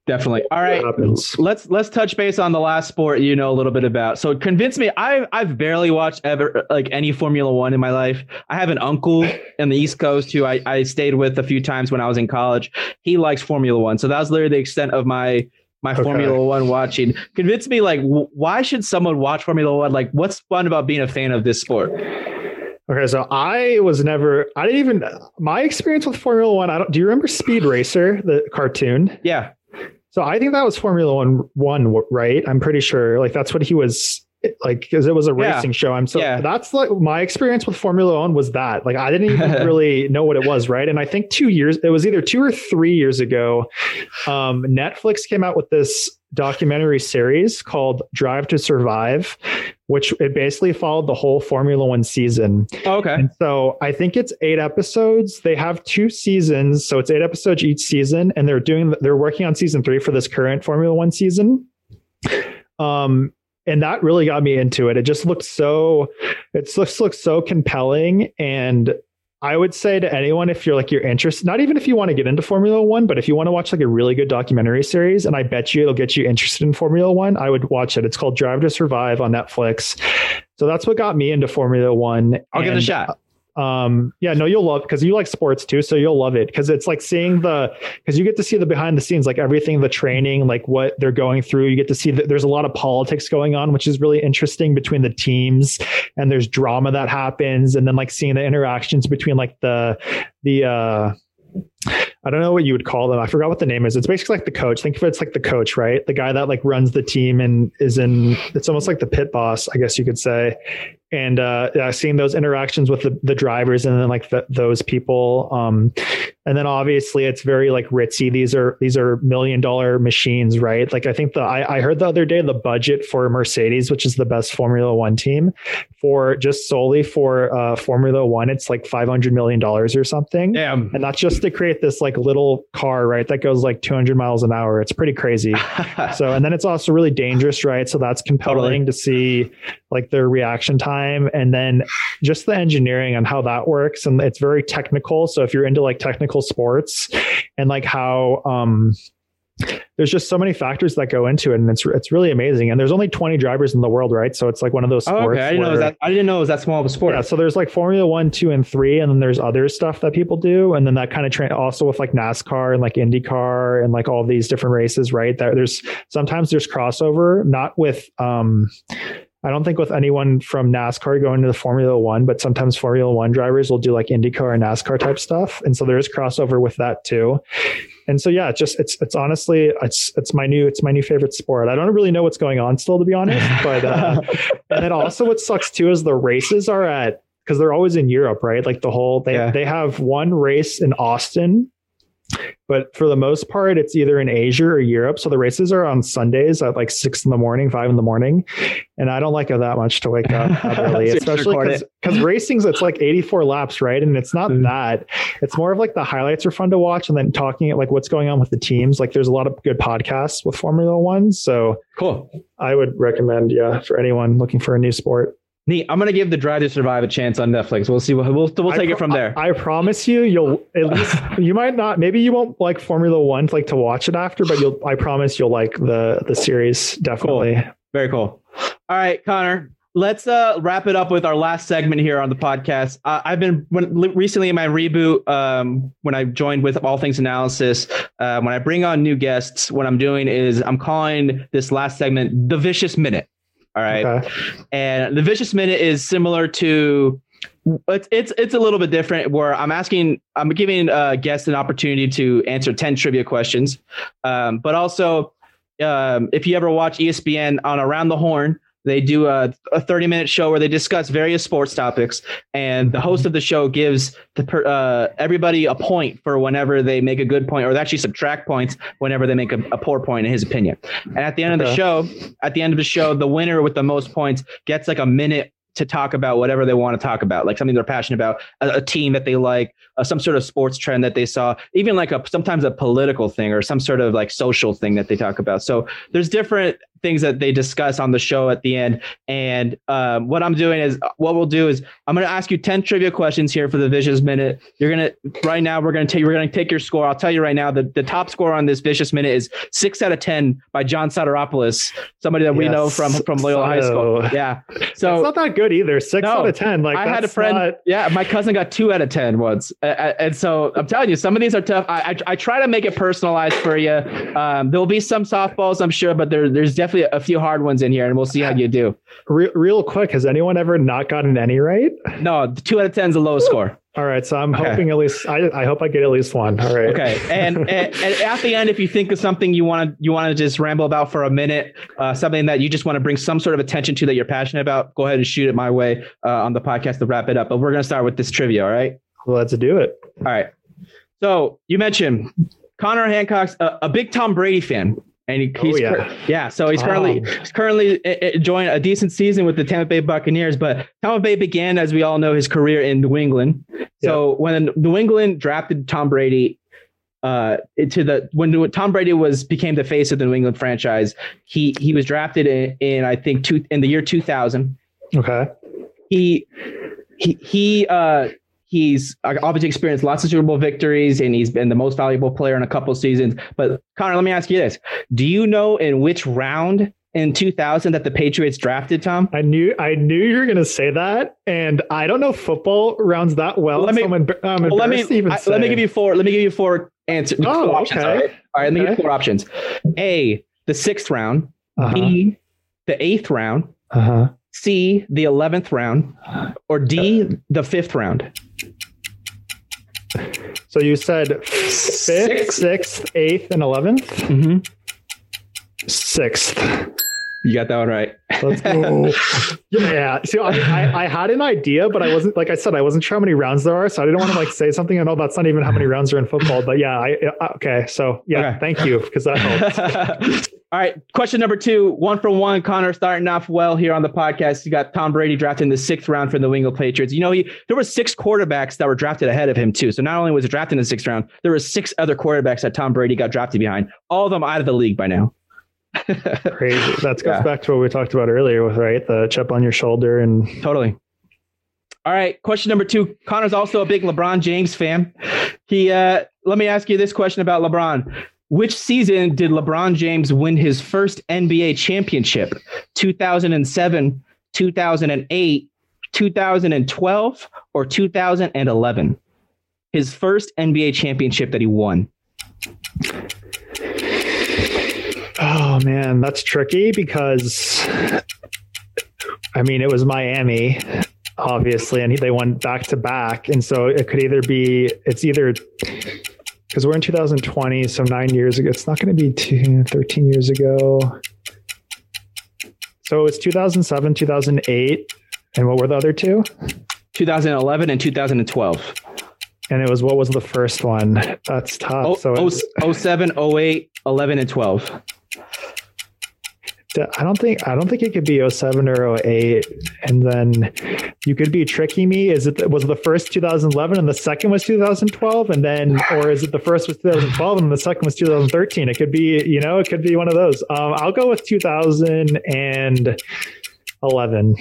definitely. All right, let's let's touch base on the last sport you know a little bit about. So convince me. I I've barely watched ever like any Formula One in my life. I have an uncle in the East Coast who I I stayed with a few times when I was in college. He likes Formula One, so that was literally the extent of my my okay. Formula One watching. Convince me, like, w- why should someone watch Formula One? Like, what's fun about being a fan of this sport? Okay, so I was never. I didn't even. My experience with Formula One. I don't. Do you remember Speed Racer, the cartoon? Yeah. So I think that was Formula One. One, right? I'm pretty sure. Like that's what he was like because it was a racing yeah. show. I'm so yeah. that's like my experience with Formula One was that like I didn't even really know what it was, right? And I think two years it was either two or three years ago, um, Netflix came out with this documentary series called Drive to Survive, which it basically followed the whole Formula One season. Oh, okay. And so I think it's eight episodes. They have two seasons, so it's eight episodes each season, and they're doing they're working on season three for this current Formula One season. Um, and that really got me into it. It just looked so, it just looks so compelling. And I would say to anyone, if you're like you're interested, not even if you want to get into Formula One, but if you want to watch like a really good documentary series, and I bet you it'll get you interested in Formula One, I would watch it. It's called Drive to Survive on Netflix. So that's what got me into Formula One. I'll and, give it a shot um yeah no you'll love because you like sports too so you'll love it because it's like seeing the because you get to see the behind the scenes like everything the training like what they're going through you get to see that there's a lot of politics going on which is really interesting between the teams and there's drama that happens and then like seeing the interactions between like the the uh I don't know what you would call them. I forgot what the name is. It's basically like the coach. Think of it, it's like the coach, right? The guy that like runs the team and is in. It's almost like the pit boss, I guess you could say and uh, seeing those interactions with the, the drivers and then like the, those people um, and then obviously it's very like ritzy. These are these are million dollar machines right? Like i think the I, I heard the other day the budget for mercedes which is the best formula one team for just solely for uh, formula one it's like 500 million dollars or something. Damn. and that's just to create this like little car right that goes like 200 miles an hour. It's pretty crazy. So and then it's also really dangerous right? So that's compelling totally. to see like their reaction time and then just the engineering on how that works and it's very technical. So if you're into like technical sports and like how um there's just so many factors that go into it and it's it's really amazing. And there's only 20 drivers in the world right? So it's like one of those sports oh, okay. I didn't where, know that. I didn't know it was that small of a sport. Yeah so there's like formula 1 2 and 3 and then there's other stuff that people do and then that kind of train also with like NASCAR and like IndyCar and like all these different races right? That there's sometimes there's crossover not with um I don't think with anyone from NASCAR going to the Formula One, but sometimes Formula One drivers will do like IndyCar and NASCAR type stuff, and so there is crossover with that too. And so yeah, it's just it's it's honestly it's it's my new it's my new favorite sport. I don't really know what's going on still to be honest, but uh, and then also what sucks too is the races are at because they're always in Europe, right? Like the whole they yeah. they have one race in Austin but for the most part, it's either in Asia or Europe. So the races are on Sundays at like six in the morning, five in the morning. And I don't like it that much to wake up early, especially because racing's it's like 84 laps, right? And it's not mm. that. It's more of like the highlights are fun to watch and then talking like what's going on with the teams. Like there's a lot of good podcasts with Formula One. So cool. I would recommend, yeah, for anyone looking for a new sport. Neat. I'm gonna give the Drive to Survive a chance on Netflix. We'll see. We'll we'll, we'll take pro- it from there. I, I, promise you, you'll at least you might not. Maybe you won't like Formula One like to watch it after, but you'll. I promise you'll like the the series definitely. Cool. Very cool. All right, Connor. Let's uh, wrap it up with our last segment here on the podcast. Uh, I've been when, recently in my reboot um, when I joined with All Things Analysis. Uh, when I bring on new guests, what I'm doing is I'm calling this last segment the Vicious Minute. All right, okay. and the Vicious Minute is similar to it's it's it's a little bit different where I'm asking I'm giving uh, guests an opportunity to answer 10 trivia questions. Um, but also um, if you ever watch ESPN on Around the Horn, they do a, a 30 minute show where they discuss various sports topics, and the host of the show gives the per, uh, everybody a point for whenever they make a good point, or actually subtract points whenever they make a, a poor point in his opinion. And at the end of the show, at the end of the show, the winner with the most points gets like a minute to talk about whatever they want to talk about, like something they're passionate about, a, a team that they like, uh, some sort of sports trend that they saw, even like a sometimes a political thing or some sort of like social thing that they talk about. So there's different things that they discuss on the show at the end. And um, what I'm doing is, what we'll do is, I'm going to ask you 10 trivia questions here for the Vicious Minute. You're going to, right now, we're going to take, we're going to take your score. I'll tell you right now, the, the top score on this Vicious Minute is six out of 10 by John Soteropoulos, somebody that we know from, from Loyola High School. Yeah. So it's not that good either. Six no, out of 10. Like I had a friend. Not... Yeah. My cousin got two out of 10 once. Uh, and so I'm telling you, some of these are tough. I, I, I try to make it personalized for you. Um, there'll be some softballs, I'm sure, but there, there's definitely a few hard ones in here, and we'll see how you do. Real, real quick, has anyone ever not gotten any right? No, two out of ten is the lowest score. All right, so I'm okay. hoping at least I, I hope I get at least one. All right. Okay, and, and, and at the end, if you think of something you want to you want to just ramble about for a minute, uh, something that you just want to bring some sort of attention to that you're passionate about, go ahead and shoot it my way uh, on the podcast to wrap it up. But we're gonna start with this trivia. All right. Let's do it. All right. So you mentioned Connor Hancock's a, a big Tom Brady fan and he, he's oh, yeah. yeah. So he's currently oh. he's currently enjoying a decent season with the Tampa Bay Buccaneers. But Tampa Bay began, as we all know, his career in New England. So when New England drafted Tom Brady uh, to the when Tom Brady was became the face of the New England franchise, he he was drafted in, in I think two in the year two thousand. Okay. He he he uh He's obviously experienced lots of Super Bowl victories and he's been the most valuable player in a couple seasons. But Connor, let me ask you this. Do you know in which round in 2000 that the Patriots drafted Tom? I knew I knew you were going to say that, and I don't know football rounds that well. let me, so well, let me I, let me give you four. Let me give you four answers. Oh, options, okay. All right, all right okay. let me give you four options. A, the sixth round. Uh-huh. B, the eighth round. Uh-huh. C, the eleventh round, or D, the fifth round. So you said fifth, sixth, sixth eighth, and 11th? Mm-hmm. Sixth. You got that one right. Let's go. yeah. See, I, I, I, had an idea, but I wasn't, like I said, I wasn't sure how many rounds there are. So I didn't want to like say something. I know that's not even how many rounds are in football, but yeah. I, uh, okay. So yeah, okay. thank you because that helps. All right. Question number two, one for one. Connor starting off well here on the podcast. You got Tom Brady drafted in the sixth round for the New England Patriots. You know, he there were six quarterbacks that were drafted ahead of him too. So not only was it drafted in the sixth round, there were six other quarterbacks that Tom Brady got drafted behind. All of them out of the league by now. Crazy. That goes yeah. back to what we talked about earlier with right the chip on your shoulder and totally. All right, question number two. Connor's also a big LeBron James fan. He uh, let me ask you this question about LeBron. Which season did LeBron James win his first NBA championship? 2007, 2008, 2012, or 2011? His first NBA championship that he won. Oh man, that's tricky because I mean it was Miami, obviously, and they went back to back, and so it could either be it's either because we're in 2020, so nine years ago. It's not going to be two, 13 years ago. So it's 2007, 2008, and what were the other two? 2011 and 2012. And it was what was the first one? That's tough. Oh, so oh, 07, 08, 11, and 12. I don't think I don't think it could be 07 or 08 and then you could be tricking me. Is it was the first 2011 and the second was 2012 and then or is it the first was 2012 and the second was 2013 it could be you know it could be one of those. Um, I'll go with 2011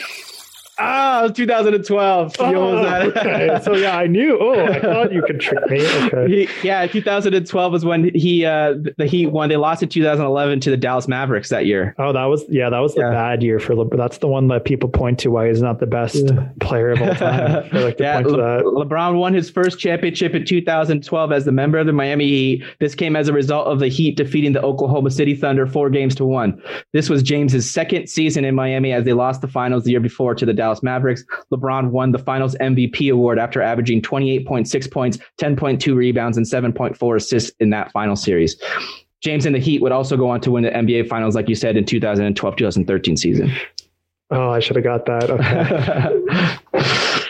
Ah, 2012. Oh, okay. so yeah, I knew. Oh, I thought you could trick me. Okay. He, yeah, 2012 was when he uh the Heat won. They lost in 2011 to the Dallas Mavericks that year. Oh, that was yeah, that was the yeah. bad year for LeBron. That's the one that people point to why he's not the best yeah. player of all time. like yeah, Le- LeBron won his first championship in 2012 as the member of the Miami Heat. This came as a result of the Heat defeating the Oklahoma City Thunder four games to one. This was James's second season in Miami as they lost the finals the year before to the Dallas Dallas Mavericks. LeBron won the finals MVP award after averaging 28.6 points, 10.2 rebounds, and 7.4 assists in that final series. James and the Heat would also go on to win the NBA finals, like you said, in 2012 2013 season. Oh, I should have got that. Okay.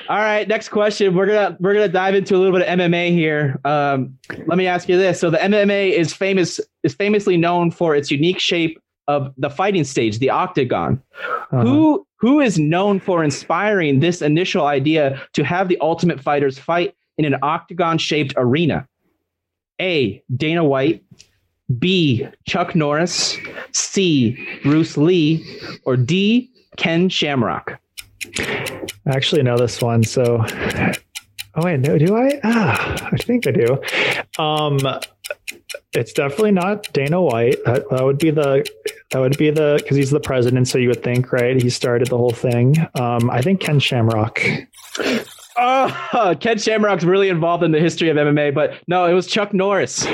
All right, next question. We're gonna we're gonna dive into a little bit of MMA here. Um, let me ask you this: so the MMA is famous is famously known for its unique shape of the fighting stage, the octagon. Uh-huh. Who who is known for inspiring this initial idea to have the ultimate fighters fight in an octagon shaped arena? A. Dana White, B. Chuck Norris, C. Bruce Lee, or D. Ken Shamrock? I actually know this one. So, oh wait, no, do I? Ah, I think I do. Um, it's definitely not Dana White. That, that would be the that would be the because he's the president, so you would think, right? He started the whole thing. Um, I think Ken Shamrock. Oh, Ken Shamrock's really involved in the history of MMA, but no, it was Chuck Norris.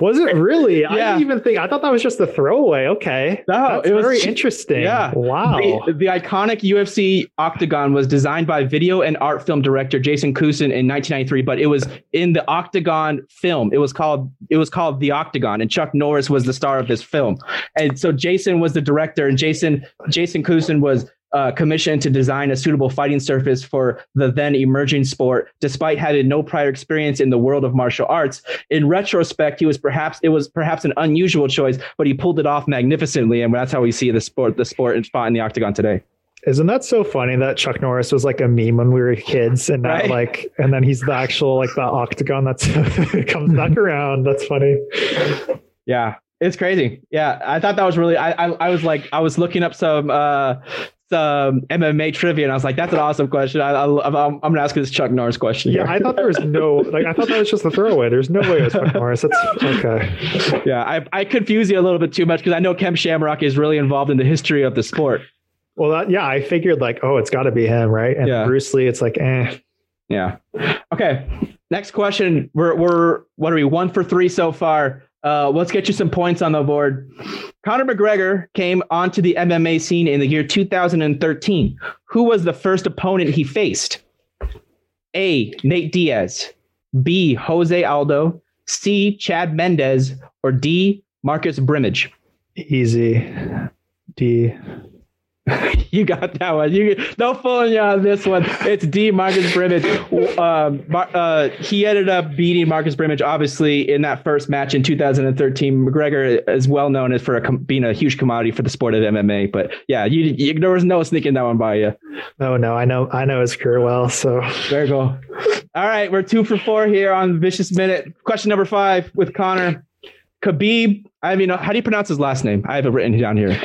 Was it really? Yeah. I didn't even think. I thought that was just a throwaway. Okay, no, That's it was very interesting. Yeah, wow. The, the, iconic UFC octagon was designed by video and art film director Jason Cusson in 1993, but it was in the octagon film. It was called it was called the Octagon, and Chuck Norris was the star of this film. And so Jason was the director, and Jason Jason Cusson was uh, commissioned to design a suitable fighting surface for the then emerging sport, despite having no prior experience in the world of martial arts. In retrospect, he was perhaps it was perhaps an unusual choice, but he pulled it off magnificently, and that's how we see the sport, the sport and spot in the octagon today. Isn't that so funny that Chuck Norris was like a meme when we were kids, and now right? like, and then he's the actual like the octagon that's comes back around. That's funny. Yeah, it's crazy. Yeah, I thought that was really. I, I, I was like, I was looking up some uh um, MMA trivia, and I was like, "That's an awesome question." I, am gonna ask this Chuck Norris question. Yeah, I thought there was no like I thought that was just a throwaway. There's no way it was Chuck Norris. That's okay. Yeah, I I confuse you a little bit too much because I know Ken Shamrock is really involved in the history of the sport. Well, that, yeah, I figured like, oh, it's got to be him, right? And yeah. Bruce Lee, it's like, eh. Yeah. Okay. Next question. We're we're what are we one for three so far? Uh, let's get you some points on the board. Conor McGregor came onto the MMA scene in the year 2013. Who was the first opponent he faced? A. Nate Diaz, B. Jose Aldo, C. Chad Mendes, or D. Marcus Brimage? Easy. D. you got that one. You no fooling you on this one. It's D. Marcus Brimage. Um, uh, he ended up beating Marcus Brimage, obviously, in that first match in 2013. McGregor is well known as for a, being a huge commodity for the sport of MMA. But yeah, you, you, there was no sneaking that one by you. No, no, I know, I know his career well. So there you go. All right, we're two for four here on Vicious Minute. Question number five with Connor. Khabib. I mean, how do you pronounce his last name? I have it written down here.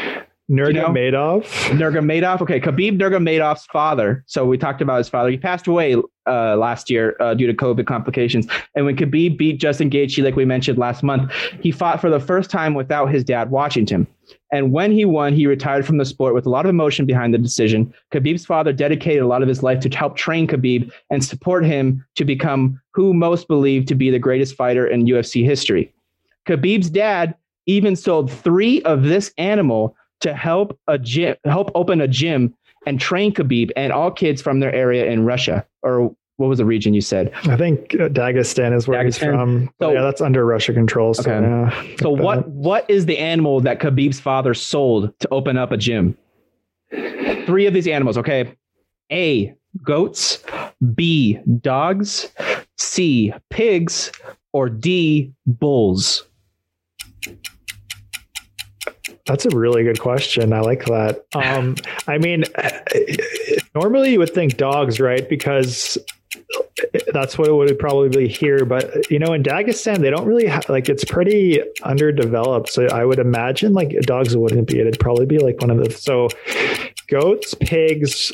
Nurmagomedov. Nurmagomedov. Okay, Khabib Nurmagomedov's father. So we talked about his father. He passed away uh, last year uh, due to COVID complications. And when Khabib beat Justin Gaethje, like we mentioned last month, he fought for the first time without his dad watching him. And when he won, he retired from the sport with a lot of emotion behind the decision. Khabib's father dedicated a lot of his life to help train Khabib and support him to become who most believe to be the greatest fighter in UFC history. Khabib's dad even sold three of this animal to help a gym, help open a gym and train Khabib and all kids from their area in Russia or what was the region you said? I think uh, Dagestan is where Dagestan. he's from. So, yeah, that's under Russia control. So, okay. Yeah, so what what is the animal that Khabib's father sold to open up a gym? Three of these animals, okay? A, goats, B, dogs, C, pigs, or D, bulls. That's a really good question. I like that. Um, I mean, normally you would think dogs, right? Because that's what it would probably be here. But you know, in Dagestan, they don't really have like it's pretty underdeveloped. So I would imagine like dogs wouldn't be it. It'd probably be like one of the so goats, pigs,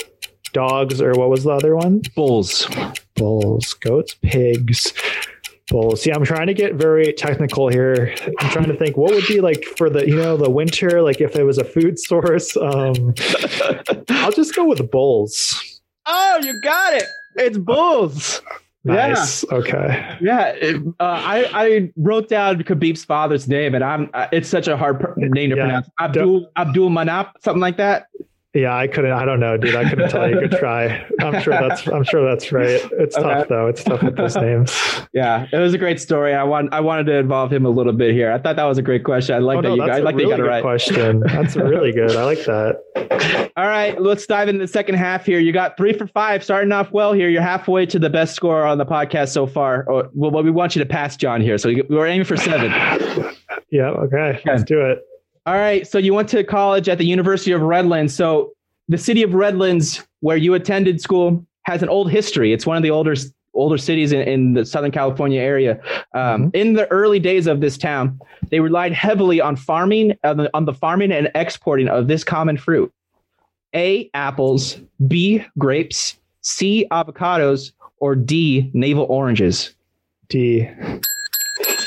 dogs, or what was the other one? Bulls. Bulls, goats, pigs, bulls. See, I'm trying to get very technical here. I'm trying to think what would be like for the you know the winter, like if it was a food source. Um, I'll just go with bulls. Oh, you got it. It's bulls. Nice. Yeah. Okay. Yeah. It, uh, I I wrote down Khabib's father's name, and I'm uh, it's such a hard name to yeah. pronounce. Abdul Abdul Manap, something like that. Yeah, I couldn't. I don't know, dude. I couldn't tell you. Good try. I'm sure that's. I'm sure that's right. It's okay. tough though. It's tough with those names. Yeah, it was a great story. I want. I wanted to involve him a little bit here. I thought that was a great question. I like oh, that no, you. I like really that you got it right. Question. That's really good. I like that. All right, let's dive into the second half here. You got three for five, starting off well here. You're halfway to the best score on the podcast so far. Or, well, we want you to pass John here, so we're aiming for seven. yeah. Okay. okay. Let's do it. All right. So you went to college at the University of Redlands. So the city of Redlands, where you attended school, has an old history. It's one of the older older cities in, in the Southern California area. Um, mm-hmm. In the early days of this town, they relied heavily on farming, on the, on the farming and exporting of this common fruit: A. Apples, B. Grapes, C. Avocados, or D. Navel oranges. D.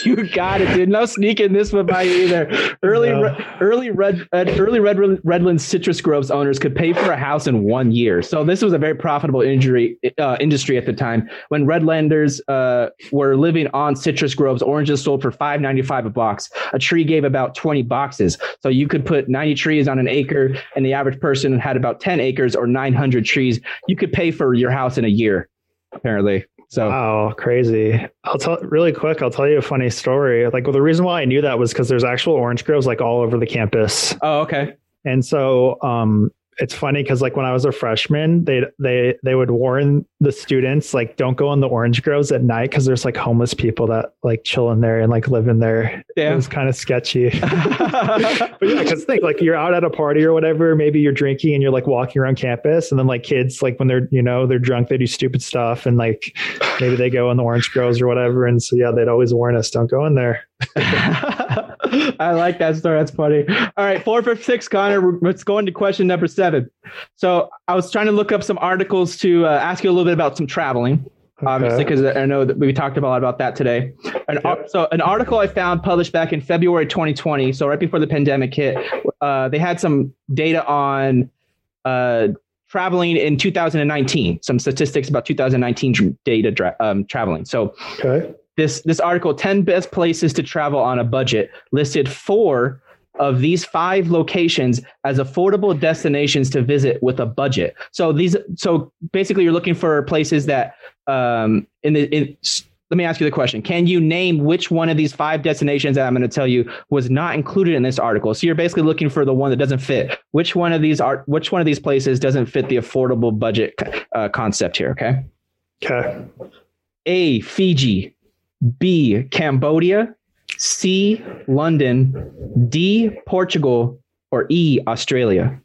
you got it, dude. No sneaking this one by you either. Early, no. re- early red, early red, Redland citrus groves owners could pay for a house in one year. So this was a very profitable injury uh, industry at the time. When Redlanders uh, were living on citrus groves, oranges sold for five ninety five a box. A tree gave about twenty boxes, so you could put ninety trees on an acre, and the average person had about ten acres or nine hundred trees. You could pay for your house in a year, apparently. So wow, crazy. I'll tell really quick. I'll tell you a funny story. Like, well, the reason why I knew that was because there's actual orange groves like all over the campus. Oh, okay. And so, um, it's funny because like when I was a freshman, they they they would warn the students like don't go in the orange groves at night because there's like homeless people that like chill in there and like live in there. Yeah. It was kind of sketchy. but yeah, because think like you're out at a party or whatever, maybe you're drinking and you're like walking around campus, and then like kids like when they're you know they're drunk, they do stupid stuff, and like maybe they go in the orange groves or whatever. And so yeah, they'd always warn us, don't go in there. I like that story. That's funny. All right, four for six, Connor. Let's go into question number seven. So I was trying to look up some articles to uh, ask you a little bit about some traveling. Okay. Obviously, because I know that we talked a lot about that today. And yep. so, an article I found published back in February 2020, so right before the pandemic hit, uh, they had some data on uh, traveling in 2019, some statistics about 2019 data dra- um, traveling. So, okay this this article 10 best places to travel on a budget listed four of these five locations as affordable destinations to visit with a budget. So these so basically you're looking for places that um in the in, let me ask you the question. Can you name which one of these five destinations that i'm going to tell you was not included in this article? So you're basically looking for the one that doesn't fit. Which one of these are which one of these places doesn't fit the affordable budget uh, concept here okay? Okay. A fiji. B, Cambodia, C, London, D, Portugal, or E, Australia?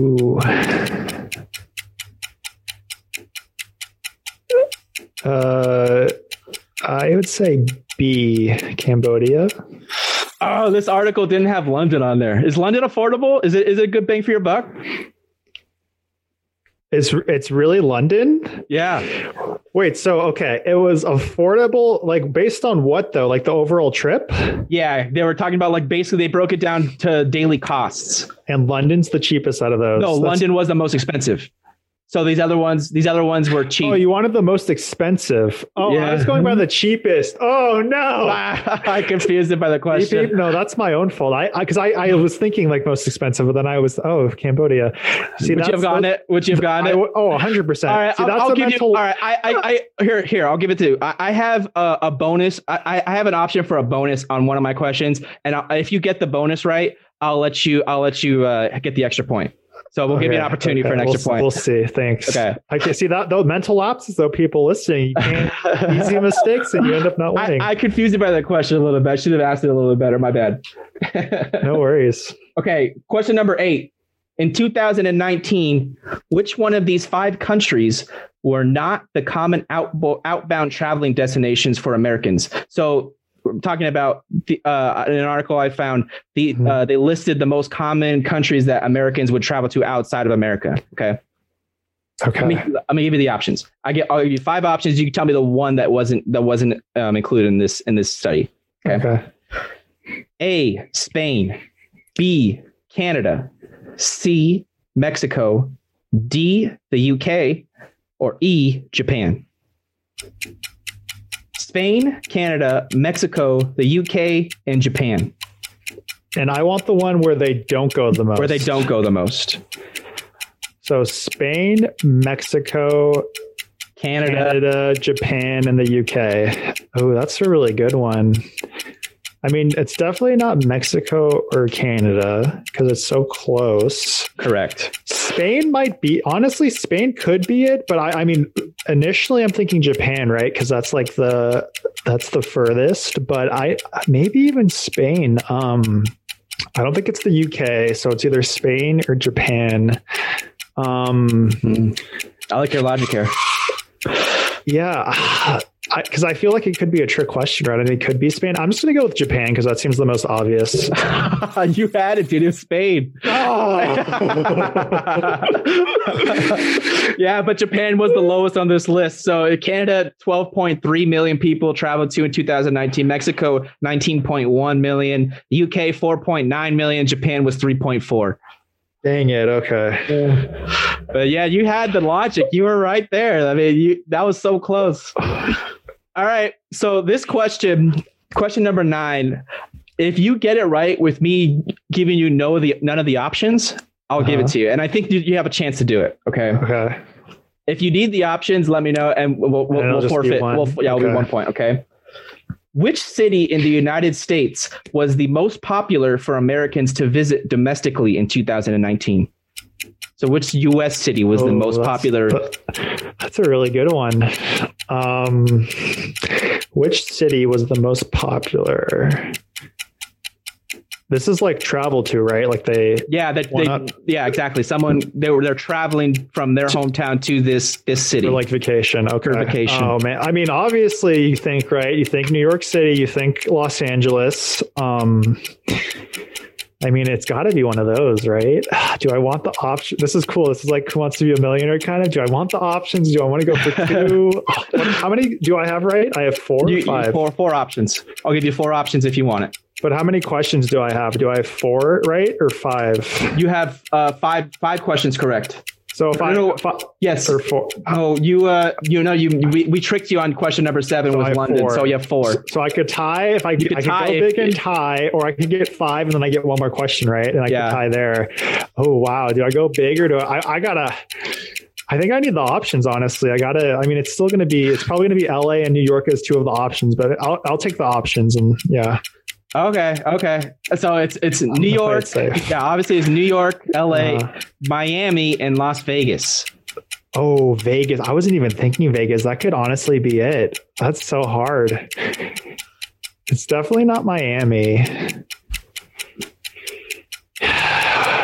Ooh. Uh, I would say B, Cambodia. Oh, this article didn't have London on there. Is London affordable? Is it is it a good bang for your buck? It's it's really London? Yeah. Wait, so okay, it was affordable like based on what though? Like the overall trip? Yeah, they were talking about like basically they broke it down to daily costs. And London's the cheapest out of those. No, That's... London was the most expensive. So these other ones, these other ones were cheap. Oh, you wanted the most expensive. Oh, yeah. I was going by the cheapest. Oh no, I confused it by the question. No, that's my own fault. I because I, I, I, was thinking like most expensive, but then I was oh Cambodia. See, would you have gotten it? Would you have gotten it? oh, hundred percent. All right, See, I'll, I'll give mental... you. All right, I, I, I here here I'll give it to you. I, I have a, a bonus. I, I have an option for a bonus on one of my questions, and I, if you get the bonus right, I'll let you. I'll let you uh, get the extra point. So we'll okay, give you an opportunity okay. for an extra we'll, point. We'll see. Thanks. Okay. I can see that though mental lapses though people listening. You can't easy mistakes and you end up not winning. I, I confused you by that question a little bit. I should have asked it a little bit better. My bad. no worries. Okay. Question number eight. In 2019, which one of these five countries were not the common outbound traveling destinations for Americans? So talking about the, uh, in an article I found. The Mhm. uh, they listed the most common countries that Americans would travel to outside of America. Okay, Okay. let me, I'm gonna give you the options. I get I'll give you five options. You can tell me the one that wasn't that wasn't um, included in this in this study. okay. A. Spain. B. Canada. C. Mexico. D. The UK. Or E. Japan. Spain, Canada, Mexico, the UK, and Japan, And I want the one where they don't go the most. where they don't go the most. So Spain, Mexico, Canada, Canada, Japan, and the UK. Oh, that's a really good one. I mean, it's definitely not Mexico or Canada because it's so close. correct. Spain might be, honestly, Spain could be it, but I, I mean, initially I'm thinking Japan, right? Because that's like the that's the furthest. But I maybe even Spain. Um, I don't think it's the UK, so it's either Spain or Japan. Um, Hmm. I like your logic here. yeah, because I, feel like it could be a trick question, right? And it could be Spain. I'm just gonna go with Japan because that seems the most obvious. you had it, dude. It's Spain. Oh. yeah, but Japan was the lowest on this list. So uh, Canada, 12.3 million people traveled to in 2019. Mexico, 19.1 million. UK, 4.9 million. Japan was 3.4. Dang it. Okay. But yeah, you had the logic. You were right there. I mean, you that was so close. All right. So this question, question number nine. If you get it right with me giving you no the none of the options, I'll give it Uh-huh. to you. And I think you, have a chance to do it. Okay. Okay. If you need the options, let me know, and we'll we'll, And we'll forfeit. We'll, yeah, it'll be one point. Okay. Which city in the United States was the most popular for Americans to visit domestically in 2019? So, which U.S. city was the Oh, most that's- popular? That's a really good one. Um, which city was the most popular? This is like travel to, right? Like they. Yeah, that they, yeah, exactly. Someone they were they're traveling from their hometown to this this city. For like vacation. Okay. Vacation. Oh man. I mean, obviously you think, right? You think New York City, you think Los Angeles. Um I mean, it's got to be one of those, right? Do I want the option? This is cool. This is like Who Wants to Be a Millionaire kind of. Do I want the options? Do I want to go for two? How many do I have right? I have four You- you- five. four four options. I'll give you four options if you want it. But how many questions do I have? Do I have four right or five? You have uh, five five questions correct. So if I, No, if I Yes. or four, Oh, you uh, you know, you we, we tricked you on question number seven So with London, four. so you have four. So I could tie if I, could I could tie go big and tie, or I could get five and then I get one more question right, and I Yeah. could tie there. Oh wow, do I go big or do I? I gotta. I think I need the options. Honestly, I gotta. I mean, it's still to be. It's probably to be L.A. and New York as two of the options, but I'll I'll take the options and yeah. Okay, okay. So it's it's New gonna play York. Yeah, obviously it's New York, L.A., Uh, Miami, and Las Vegas. oh, Vegas. I wasn't even thinking Vegas. That could honestly be it. That's so hard. It's definitely not Miami.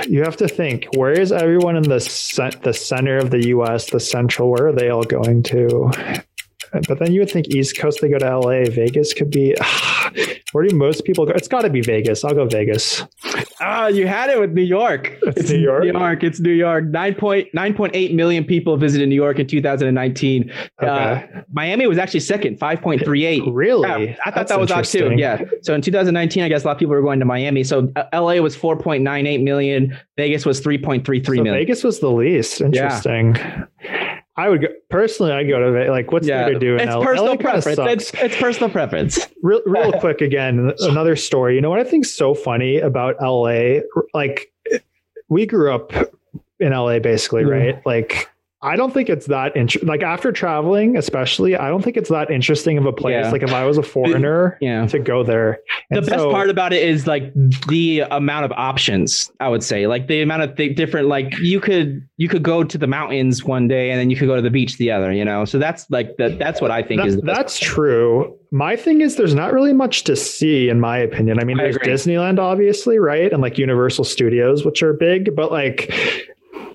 You have to think. Where is everyone in the the center of the U.S. The central? Where are they all going to? But then you would think East Coast. They go to L.A. Vegas could be. Where do most people go? It's got to be Vegas. I'll go Vegas. Ah, you had it with New York. It's New York? New York. It's New York. 9.9.8 million people visited New York in 2019. Uh, Miami was actually second, 5.38. Really? Yeah, I thought That's that was odd too. Yeah. So in 2019, I guess a lot of people were going to Miami. So uh, LA was 4.98 million. Vegas was 3.33 So million. Vegas was the least. Interesting. I would go personally. I go to like what's yeah, there to do in it's LA? personal LA preference. It's, it's personal preference. real, real quick again another story you know what i think's so funny about la like we grew up in la basically Mhm. right like i don't think it's that int- like after traveling especially i don't think it's that interesting of a place Yeah. like if i was a foreigner Yeah. to go there The best so- part about it is like the amount of options. I would say, like the amount of th- different, like you could you could go to the mountains one day and then you could go to the beach the other. You know, so that's like that. That's what I think That- is the best that's true. My thing is, there's not really much to see, in my opinion. I mean, I there's agree. Disneyland, obviously, right, and like Universal Studios, which are big, but like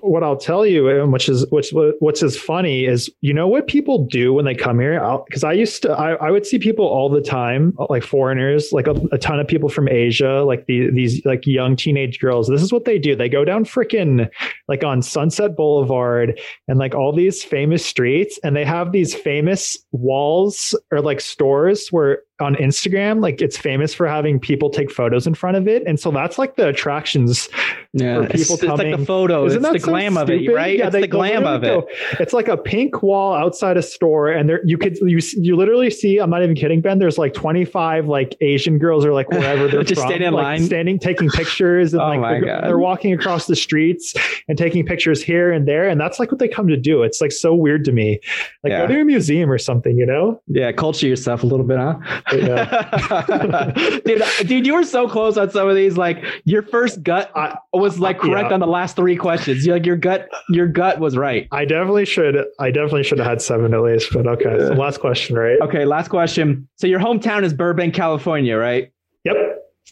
what I'll tell you, which is which what's is funny is you know what people do when they come here because I used to I, I would see people all the time like foreigners like a, a ton of people from Asia like the, these like young teenage girls. This is what they do. They go down freaking like on Sunset Boulevard and like all these famous streets and they have these famous walls or like stores where on Instagram, like it's famous for having people take photos in front of it, and so that's like the attractions yeah, for people it's, coming. It's like the photos. Isn't it's the so glam stupid? of it, right? Yeah, it's they, the glam of it. Go, it's like a pink wall outside a store, and there you could you you literally see. I'm not even kidding, Ben. There's like 25 like Asian girls or like wherever they're just from, standing in like, line, standing taking pictures, and oh like they're, they're, walking across the streets and taking pictures here and there, and that's like what they come to do. It's like so weird to me. Like yeah. go to a museum or something, you know? Yeah, culture yourself a little bit, huh? Yeah. dude, uh, dude, you were so close on some of these. Like your first gut was like correct yeah. on the last three questions. You like your gut, your gut was right. I definitely should. I definitely should have had seven at least. But okay, so last question, right? Okay, last question. So your hometown is Burbank, California, right? Yep.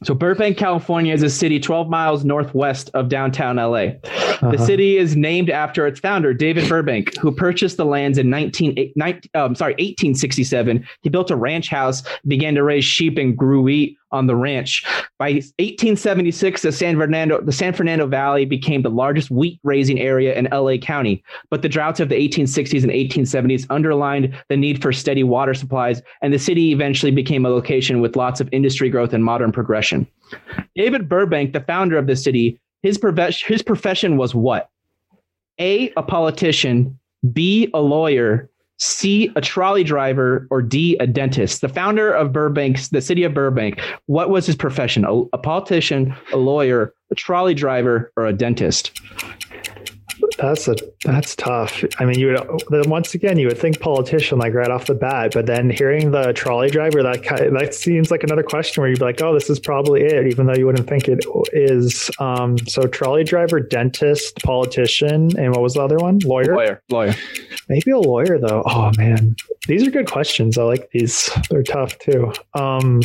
So Burbank, California is a city 12 miles northwest of downtown LA. Uh-huh. The city is named after its founder, David Burbank, who purchased the lands in 19, 19 um, sorry, 1867. He built a ranch house, began to raise sheep and grew wheat on the ranch. By 1876, the San Fernando the San Fernando Valley became the largest wheat raising area in LA County. But the droughts of the 1860s and 1870s underlined the need for steady water supplies, and the city eventually became a location with lots of industry growth and modern progression. David Burbank, the founder of the city, his, his profession was what? A, a politician, B, a lawyer, C, a trolley driver, or D, a dentist? The founder of Burbank, the city of Burbank, what was his profession? A, a politician, a lawyer, a trolley driver, or a dentist? That's a that's tough. I mean, you would once again you would think politician like right off the bat, but then hearing the trolley driver that that seems like another question where you'd be like, oh, this is probably it, even though you wouldn't think it is. Um, so trolley driver, dentist, politician, and what was the other one? Lawyer. Lawyer. Lawyer. Maybe a lawyer though. Oh man, these are good questions. I like these. They're tough too. Um,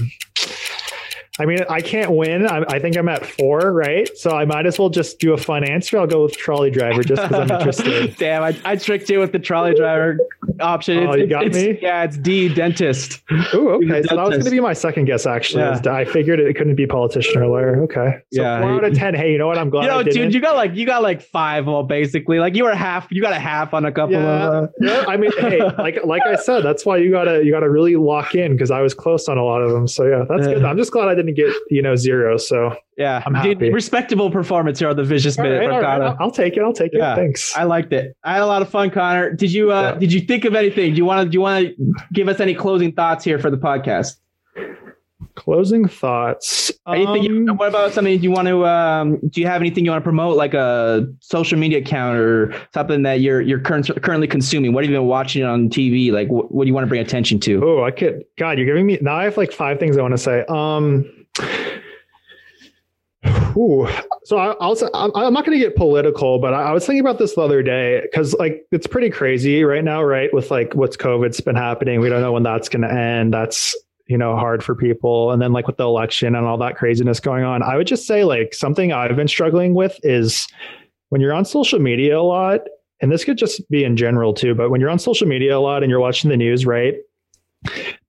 I mean, I can't win. I, I, think I'm at four, right? So I might as well just do a fun answer. I'll go with trolley driver just because I'm interested. Damn, I, I, tricked you with the trolley driver option. Oh, you got me? Yeah, it's D, dentist. Oh, okay. So that was going to be my second guess, actually. Yeah. I figured it couldn't be politician or lawyer. Okay. So yeah, four out of 10. Hey, you know what? I'm glad You know, dude, you got like, you got like five, well, basically. Like you were half, you got a half on a couple yeah, of. Uh... Yeah, I mean, hey, like, like I said, that's why you got to, you got to really lock in because I was close on a lot of them. So yeah, that's good. I'm just glad I didn't get, you know, zero. So yeah, I'm happy. Dude, respectable performance here on the Vicious Minute. Right, right, I'll take it. I'll take it. Thanks. I liked it. I had a lot of fun, Connor. Did you uh, yeah. did you think of anything? Do you want to do you want to give us any closing thoughts here for the podcast? Closing thoughts. Anything? Um, what about something you want to? Um, do you have anything you want to promote, like a social media account or something that you're you're current, currently consuming? What have you been watching on TV? Like, what, what do you want to bring attention to? Oh, I could. God, you're giving me now. I have like five things I want to say. Um Ooh. So I, I'm, I'm not going to get political, but I, I, was thinking about this the other day because like it's pretty crazy right now, right? With like what's COVID's been happening, we don't know when that's going to end. That's you know hard for people, and then like with the election and all that craziness going on, I would just say like something I've been struggling with is when you're on social media a lot, and this could just be in general too, but when you're on social media a lot and you're watching the news, right?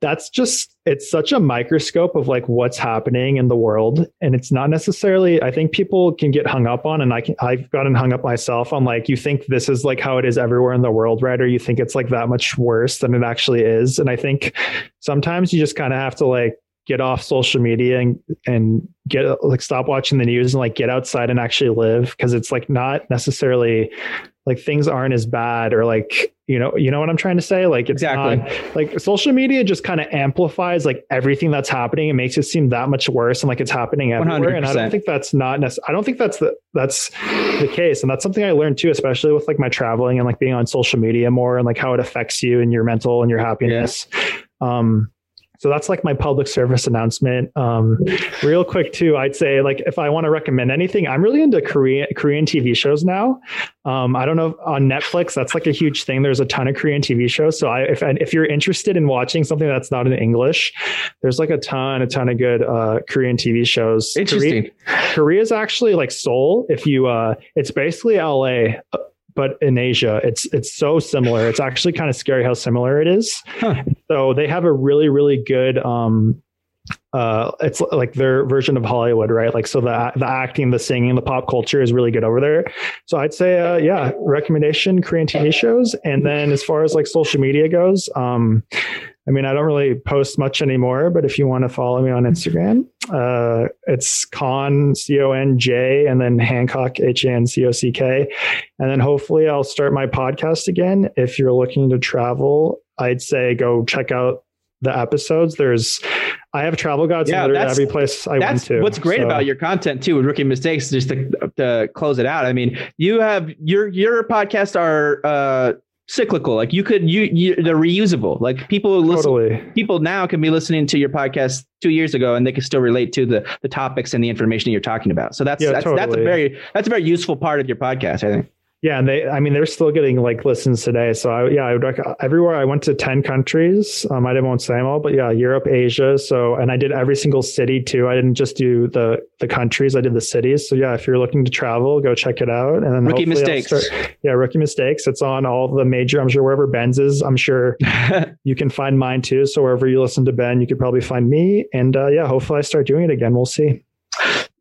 That's just it's such a microscope of like what's happening in the world. And it's not necessarily i think people can get hung up on and i can i've gotten hung up myself on like you think this is like how it is everywhere in the world right? Or you think it's like that much worse than it actually is. And i think sometimes you just kind of have to like get off social media and and get like stop watching the news and like get outside and actually live because it's like not necessarily like things aren't as bad or like you know you know what i'm trying to say? Like it's exactly. not, like social media just kind of amplifies like everything that's happening. It makes it seem that much worse and like it's happening everywhere. 100%. and i don't think that's not necessarily i don't think that's the that's the case. And that's something i learned too especially with like my traveling and like being on social media more and like how it affects you and your mental and your happiness. Yeah. um So that's like my public service announcement. Um, real quick too, I'd say like if I want to recommend anything, I'm really into Korean Korean TV shows now. Um, I don't know on Netflix. That's like a huge thing. There's a ton of Korean TV shows. So I, if if you're interested in watching something that's not in English, there's like a ton, a ton of good uh, Korean TV shows. Interesting. Korea is actually like Seoul. If you, uh, it's basically LA but in Asia, it's it's so similar. It's actually kind of scary how similar it is. Huh. So they have a really really good um, uh, it's like their version of Hollywood, right? Like, so the the acting, the singing, the pop culture is really good over there. So I'd say, uh, yeah, recommendation Korean TV shows. And then as far as like social media goes, um, I mean, I don't really post much anymore, but if you want to follow me on Instagram, uh, it's Con C O N J and then Hancock H A N C O C K, and then hopefully I'll start my podcast again. If you're looking to travel, I'd say go check out the episodes. There's I have travel guides yeah, literally every place I went to. What's great so. about your content too with rookie mistakes, just to, to, close it out. I mean, you have your your podcasts are uh, cyclical. Like you could you, you they're reusable. Like people listen, totally. people now can be listening to your podcast two years ago and they can still relate to the the topics and the information you're talking about. So that's yeah, that's, totally. that's a very that's a very useful part of your podcast, I think. Yeah, and they, I mean, they're still getting like listens today. So I, yeah, I would rec- everywhere I went to ten countries. Um, I didn't want to say them all, but yeah, Europe, Asia. So and I did every single city too. I didn't just do the the countries. I did the cities. So yeah, if you're looking to travel, go check it out. And then rookie mistakes. Start, yeah, rookie mistakes. It's on all the major. I'm sure wherever Ben's is, I'm sure you can find mine too. So wherever you listen to Ben, you could probably find me. And uh, yeah, hopefully I start doing it again. We'll see.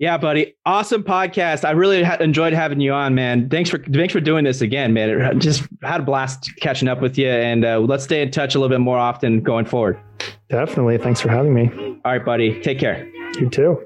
Yeah, buddy. Awesome podcast. I really ha- enjoyed having you on, man. Thanks for thanks for doing this again, man. It just had a blast catching up with you, and uh, let's stay in touch a little bit more often going forward. Definitely. Thanks for having me. All right, buddy. Take care. You too.